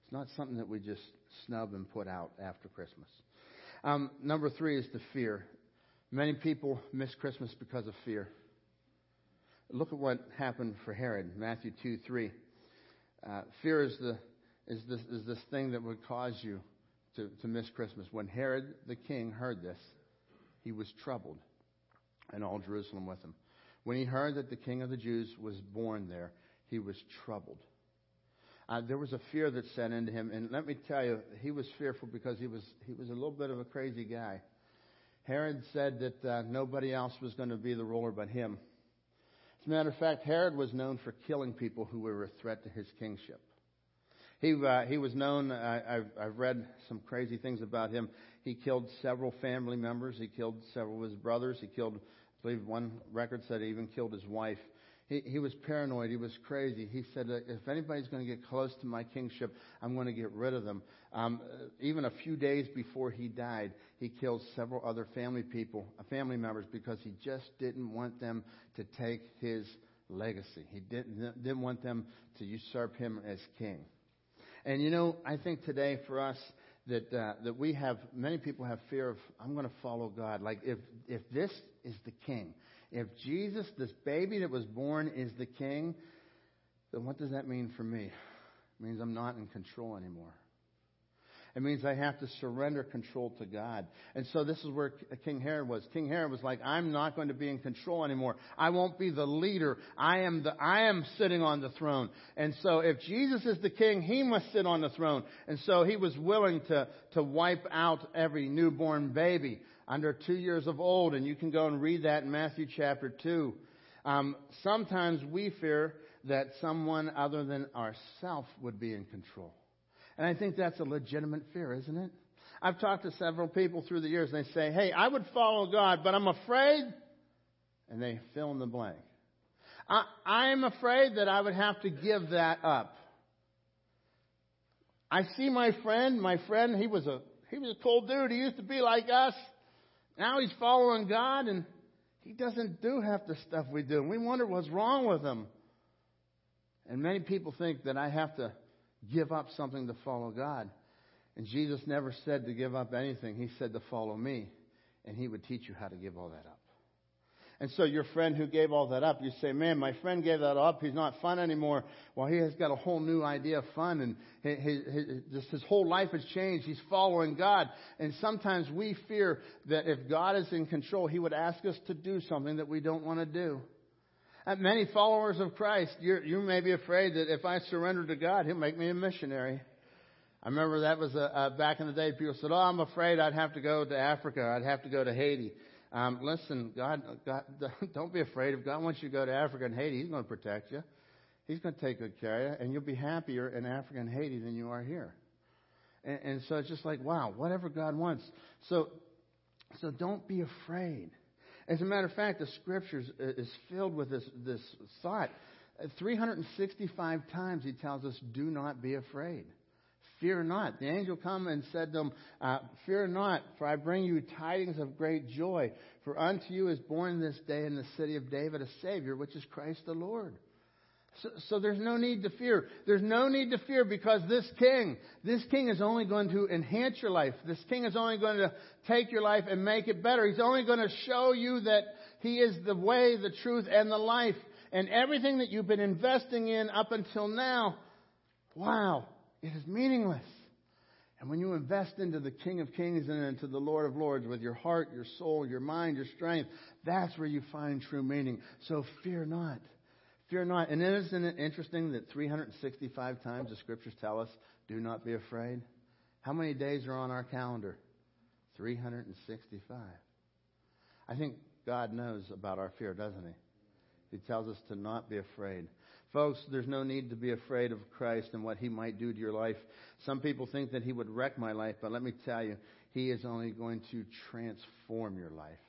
It's not something that we just snub and put out after Christmas. Um, number three is the fear. Many people miss Christmas because of fear. Look at what happened for Herod, Matthew 2 3. Uh, fear is, the, is, this, is this thing that would cause you to, to miss Christmas. When Herod the king heard this, he was troubled, and all Jerusalem with him. When he heard that the king of the Jews was born there, he was troubled. Uh, there was a fear that set into him, and let me tell you, he was fearful because he was he was a little bit of a crazy guy. Herod said that uh, nobody else was going to be the ruler but him. As a matter of fact, Herod was known for killing people who were a threat to his kingship. He uh, he was known. I, I've, I've read some crazy things about him. He killed several family members. He killed several of his brothers. He killed, I believe, one record said he even killed his wife. He, he was paranoid. He was crazy. He said, if anybody's going to get close to my kingship, I'm going to get rid of them. Um, even a few days before he died, he killed several other family people, uh, family members, because he just didn't want them to take his legacy. He didn't, didn't want them to usurp him as king. And you know, I think today for us that uh, that we have many people have fear of I'm going to follow God. Like if if this is the king, if Jesus, this baby that was born, is the king, then what does that mean for me? It means I'm not in control anymore. It means I have to surrender control to God. And so this is where King Herod was. King Herod was like, I'm not going to be in control anymore. I won't be the leader. I am the, I am sitting on the throne. And so if Jesus is the king, he must sit on the throne. And so he was willing to, to wipe out every newborn baby under two years of old. And you can go and read that in Matthew chapter 2. Um, sometimes we fear that someone other than ourself would be in control. And I think that's a legitimate fear, isn't it? I've talked to several people through the years and they say, hey, I would follow God, but I'm afraid, and they fill in the blank. I, I'm afraid that I would have to give that up. I see my friend, my friend, he was a, he was a cool dude. He used to be like us. Now he's following God and he doesn't do half the stuff we do. We wonder what's wrong with him. And many people think that I have to give up something to follow God. And Jesus never said to give up anything. He said to follow me. And he would teach you how to give all that up. And so your friend who gave all that up, you say, man, my friend gave that up. He's not fun anymore. Well, he has got a whole new idea of fun and his, his, just his whole life has changed. He's following God. And sometimes we fear that if God is in control, he would ask us to do something that we don't want to do. And many followers of Christ, you may be afraid that if I surrender to God, He'll make me a missionary. I remember that was a, uh, back in the day. People said, "Oh, I'm afraid I'd have to go to Africa. I'd have to go to Haiti." Um, listen, God, God, (laughs) don't be afraid. If God wants you to go to Africa and Haiti, He's going to protect you. He's going to take good care of you, and you'll be happier in Africa and Haiti than you are here. And, and so it's just like, wow, whatever God wants. So, so don't be afraid. As a matter of fact, the scriptures is filled with this, this thought. 365 times he tells us, do not be afraid. Fear not. The angel come and said to them, uh, Fear not, for I bring you tidings of great joy. For unto you is born this day in the city of David a Savior, which is Christ the Lord. So, so, there's no need to fear. There's no need to fear because this king, this king is only going to enhance your life. This king is only going to take your life and make it better. He's only going to show you that he is the way, the truth, and the life. And everything that you've been investing in up until now, wow, it is meaningless. And when you invest into the King of Kings and into the Lord of Lords with your heart, your soul, your mind, your strength, that's where you find true meaning. So fear not. Fear not. And isn't it interesting that 365 times the scriptures tell us, do not be afraid? How many days are on our calendar? 365. I think God knows about our fear, doesn't He? He tells us to not be afraid. Folks, there's no need to be afraid of Christ and what He might do to your life. Some people think that He would wreck my life, but let me tell you, He is only going to transform your life.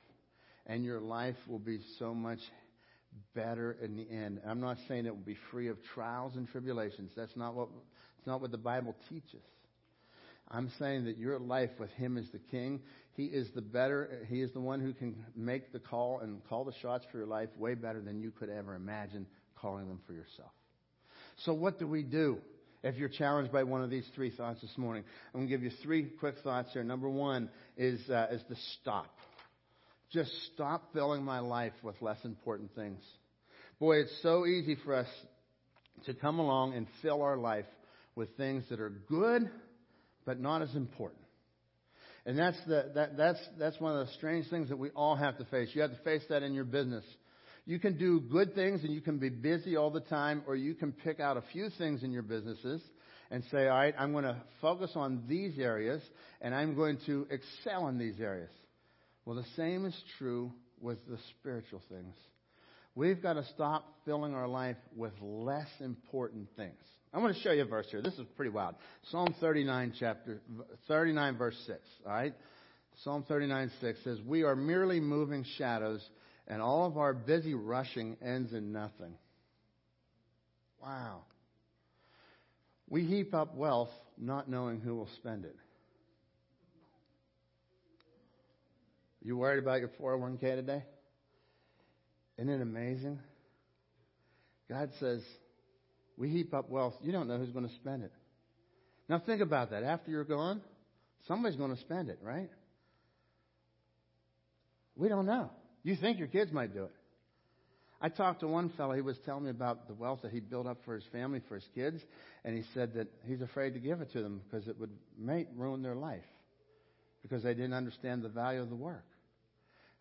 And your life will be so much better in the end. I'm not saying it will be free of trials and tribulations. That's not what, that's not what the Bible teaches. I'm saying that your life with Him as the King, He is the better, He is the one who can make the call and call the shots for your life way better than you could ever imagine calling them for yourself. So what do we do? if you're challenged by one of these three thoughts this morning. I'm going to give you three quick thoughts here. Number one is, uh, is to stop. Just stop filling my life with less important things. Boy, it's so easy for us to come along and fill our life with things that are good, but not as important. And that's, the, that, that's, that's one of the strange things that we all have to face. You have to face that in your business. You can do good things and you can be busy all the time, or you can pick out a few things in your businesses and say, all right, I'm going to focus on these areas and I'm going to excel in these areas. Well, the same is true with the spiritual things. We've got to stop filling our life with less important things. I'm going to show you a verse here. This is pretty wild. Psalm 39, chapter 39, verse 6. All right, Psalm 39, 6 says, "We are merely moving shadows, and all of our busy rushing ends in nothing." Wow. We heap up wealth, not knowing who will spend it. You worried about your 401k today? Isn't it amazing? God says, we heap up wealth. You don't know who's going to spend it. Now think about that. After you're gone, somebody's going to spend it, right? We don't know. You think your kids might do it. I talked to one fellow. He was telling me about the wealth that he built up for his family, for his kids, and he said that he's afraid to give it to them because it would may ruin their life because they didn't understand the value of the work.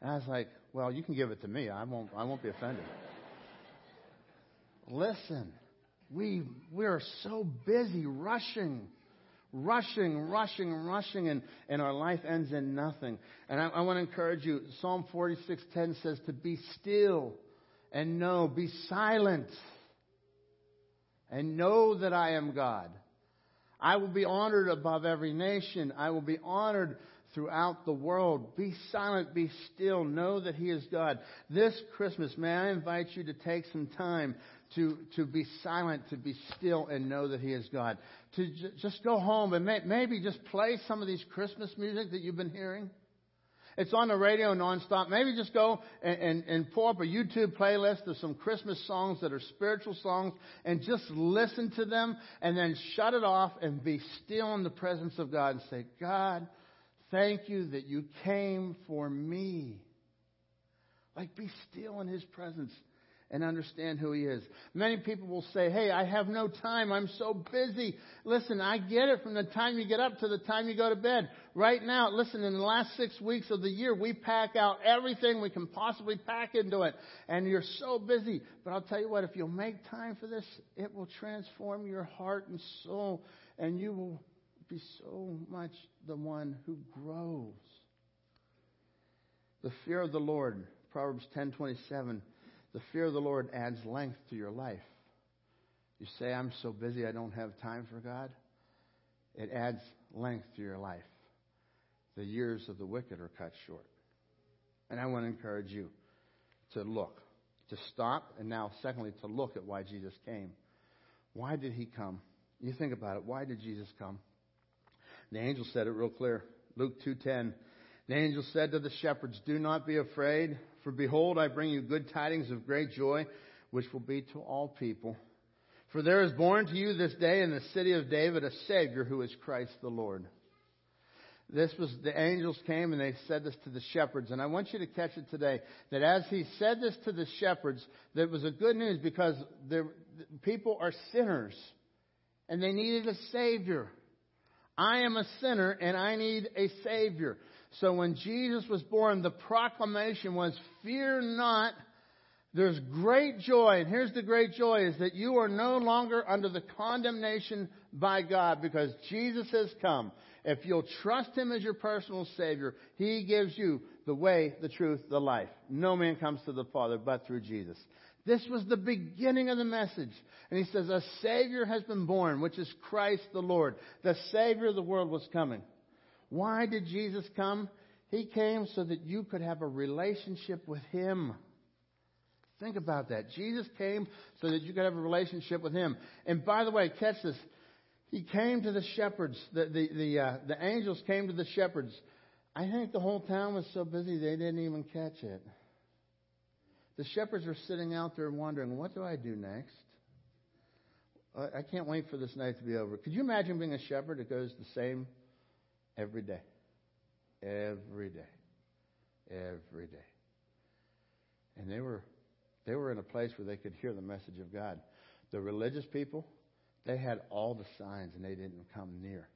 And I was like, well, you can give it to me. I won't, I won't be offended. (laughs) Listen, we, we are so busy rushing, rushing, rushing, rushing, and, and our life ends in nothing. And I, I want to encourage you. Psalm 46:10 says to be still and know, be silent and know that I am God. I will be honored above every nation. I will be honored throughout the world. Be silent, be still, know that He is God. This Christmas, may I invite you to take some time to, to be silent, to be still, and know that He is God. To j- just go home and may, maybe just play some of these Christmas music that you've been hearing. It's on the radio nonstop. Maybe just go and, and, and pull up a YouTube playlist of some Christmas songs that are spiritual songs and just listen to them and then shut it off and be still in the presence of God and say, God, thank you that you came for me. Like be still in His presence and understand who he is. Many people will say, Hey, I have no time. I'm so busy. Listen, I get it from the time you get up to the time you go to bed. Right now, listen, in the last six weeks of the year, we pack out everything we can possibly pack into it. And you're so busy. But I'll tell you what, if you'll make time for this, it will transform your heart and soul. And you will be so much the one who grows. The fear of the Lord, Proverbs 10:27 the fear of the Lord adds length to your life. You say, I'm so busy I don't have time for God. It adds length to your life. The years of the wicked are cut short. And I want to encourage you to look, to stop, and now, secondly, to look at why Jesus came. Why did he come? You think about it. Why did Jesus come? The angel said it real clear. Luke 2:10. The angel said to the shepherds, "Do not be afraid, for behold, I bring you good tidings of great joy, which will be to all people. For there is born to you this day in the city of David a Savior who is Christ the Lord. This was, the angels came and they said this to the shepherds. And I want you to catch it today that as he said this to the shepherds, that was a good news because the people are sinners and they needed a Savior. I am a sinner and I need a Savior. So when Jesus was born, the proclamation was, fear not, there's great joy. And here's the great joy is that you are no longer under the condemnation by God because Jesus has come. If you'll trust Him as your personal Savior, He gives you the way, the truth, the life. No man comes to the Father but through Jesus. This was the beginning of the message. And He says, a Savior has been born, which is Christ the Lord. The Savior of the world was coming. Why did Jesus come? He came so that you could have a relationship with Him. Think about that. Jesus came so that you could have a relationship with Him. And by the way, catch this. He came to the shepherds. The, the, the, uh, the angels came to the shepherds. I think the whole town was so busy they didn't even catch it. The shepherds were sitting out there wondering, what do I do next? I I can't wait for this night to be over. Could you imagine being a shepherd that goes the same every day? Every day. Every day. And they were they were in a place where they could hear the message of God. The religious people, they had all the signs and they didn't come near.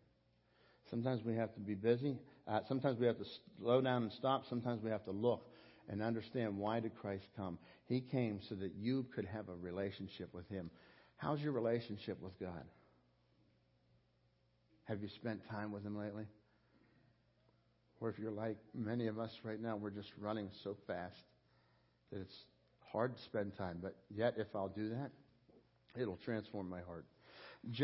Sometimes we have to be busy. Uh, sometimes we have to slow down and stop. Sometimes we have to look and understand why did Christ come. He came so that you could have a relationship with Him. How's your relationship with God? Have you spent time with Him lately? Or if you're like many of us right now, we're just running so fast that it's hard to spend time. But yet, if I'll do that, it'll transform my heart.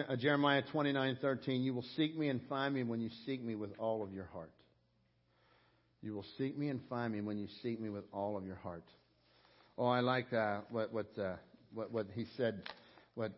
Uh, Jeremiah 29:13, you will seek me and find me when you seek me with all of your heart. You will seek me and find me when you seek me with all of your heart. Oh, I like uh, what what, uh, what what he said. What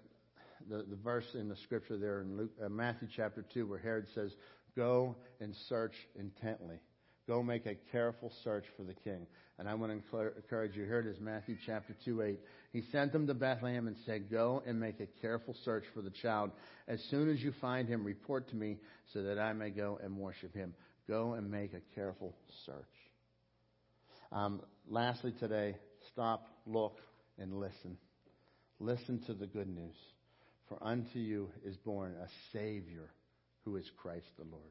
the the verse in the scripture there in Luke, uh, Matthew chapter two, where Herod says, "Go and search intently. Go make a careful search for the king." And I want to encourage you. Here it is, Matthew chapter 2, 8. He sent them to Bethlehem and said, Go and make a careful search for the child. As soon as you find him, report to me so that I may go and worship him. Go and make a careful search. Um, lastly, today, stop, look, and listen. Listen to the good news. For unto you is born a Savior who is Christ the Lord.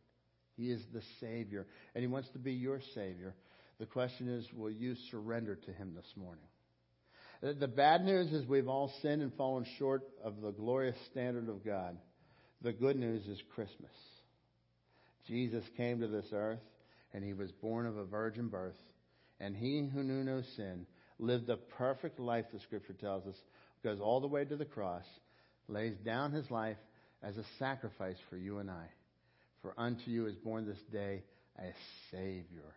He is the Savior, and He wants to be your Savior. The question is, will you surrender to Him this morning? The bad news is we've all sinned and fallen short of the glorious standard of God. The good news is Christmas. Jesus came to this earth and he was born of a virgin birth. And he who knew no sin lived a perfect life, the scripture tells us, goes all the way to the cross, lays down his life as a sacrifice for you and I. For unto you is born this day a Savior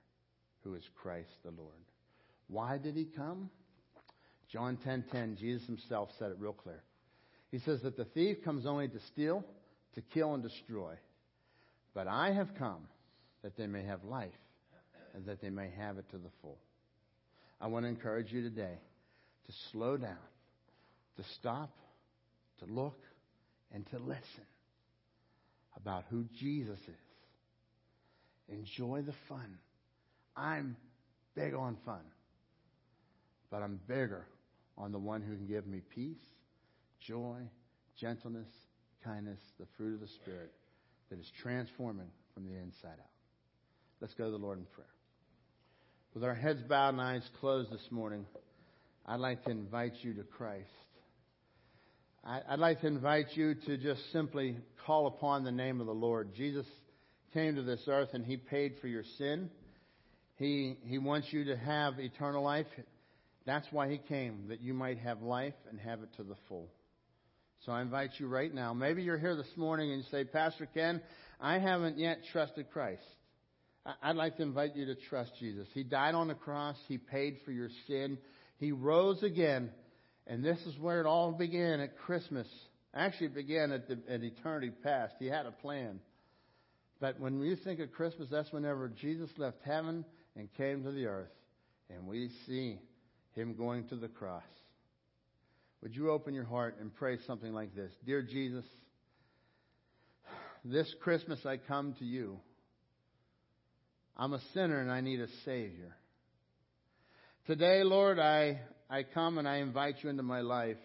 who is Christ the Lord. Why did he come? John 10:10, 10, 10, Jesus himself said it real clear. He says that the thief comes only to steal, to kill and destroy. But I have come that they may have life and that they may have it to the full. I want to encourage you today to slow down, to stop, to look, and to listen about who Jesus is. Enjoy the fun. I'm big on fun, but I'm bigger on the one who can give me peace, joy, gentleness, kindness, the fruit of the Spirit that is transforming from the inside out. Let's go to the Lord in prayer. With our heads bowed and eyes closed this morning, I'd like to invite you to Christ. I'd like to invite you to just simply call upon the name of the Lord. Jesus came to this earth and He paid for your sin. He, he wants you to have eternal life. That's why He came, that you might have life and have it to the full. So I invite you right now. Maybe you're here this morning and you say, Pastor Ken, I haven't yet trusted Christ. I'd like to invite you to trust Jesus. He died on the cross. He paid for your sin. He rose again and this is where it all began at Christmas. Actually, it began at, the, at eternity past. He had a plan. But when you think of Christmas, that's whenever Jesus left heaven and came to the earth. And we see him going to the cross. Would you open your heart and pray something like this? Dear Jesus, this Christmas I come to you. I'm a sinner and I need a Savior. Today, Lord, I, I come and I invite you into my life.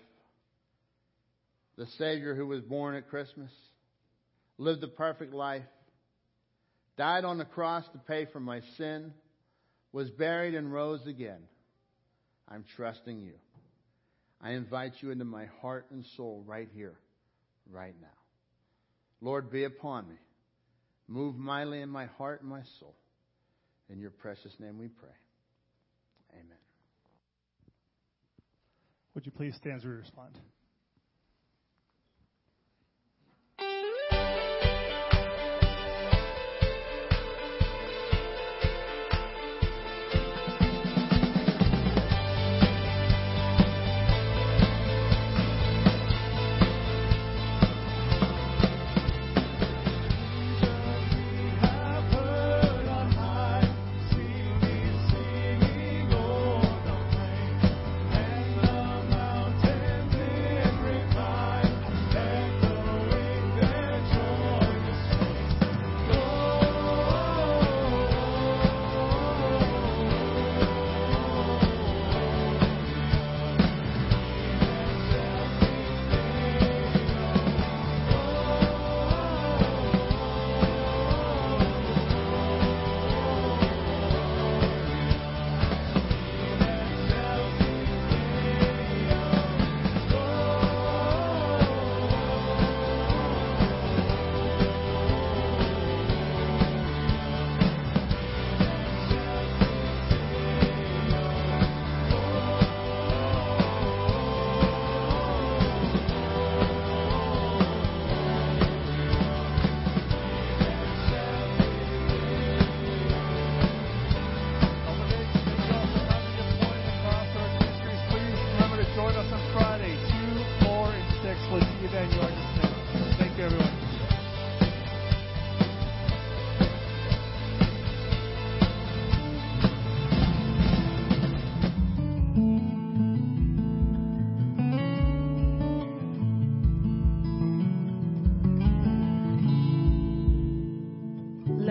The Savior who was born at Christmas, lived a perfect life, died on the cross to pay for my sin, was buried and rose again. I'm trusting you. I invite you into my heart and soul right here, right now. Lord, be upon me. Move mightily in my heart and my soul. In your precious name we pray. Amen. Would you please stand as we respond?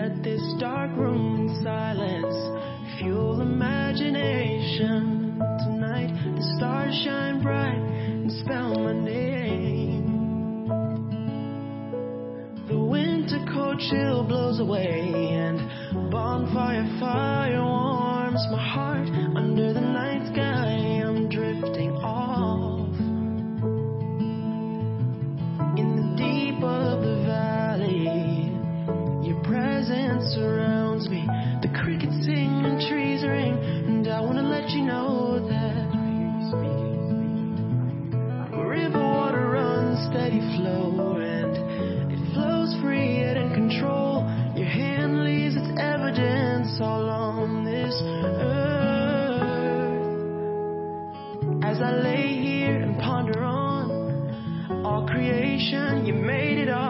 let this dark room in silence fuel imagination. Tonight the stars shine bright and spell my name. The winter cold chill blows away and bonfire fire warms my heart under the night. creation, you made it all.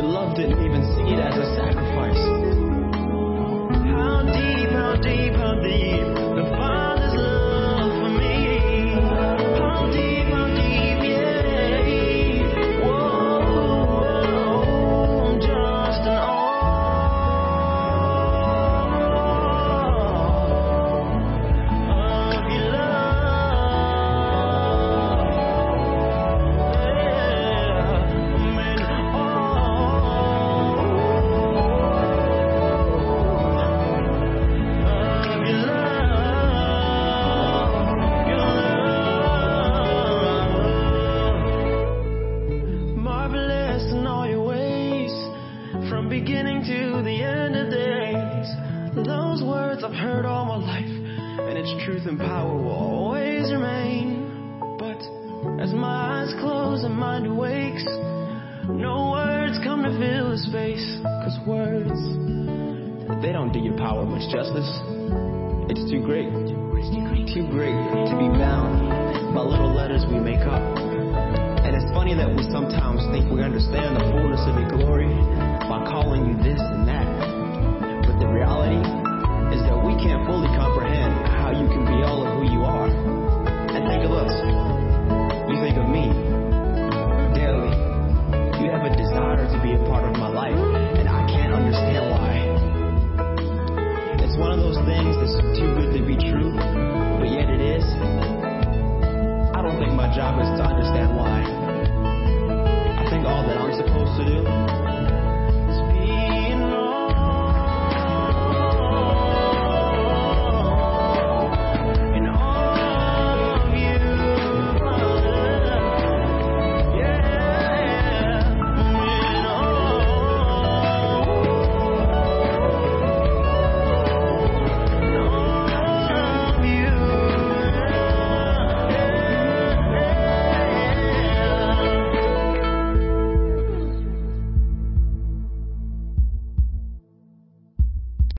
They loved it and even see it as a sacrifice. How deep, how deep, how deep.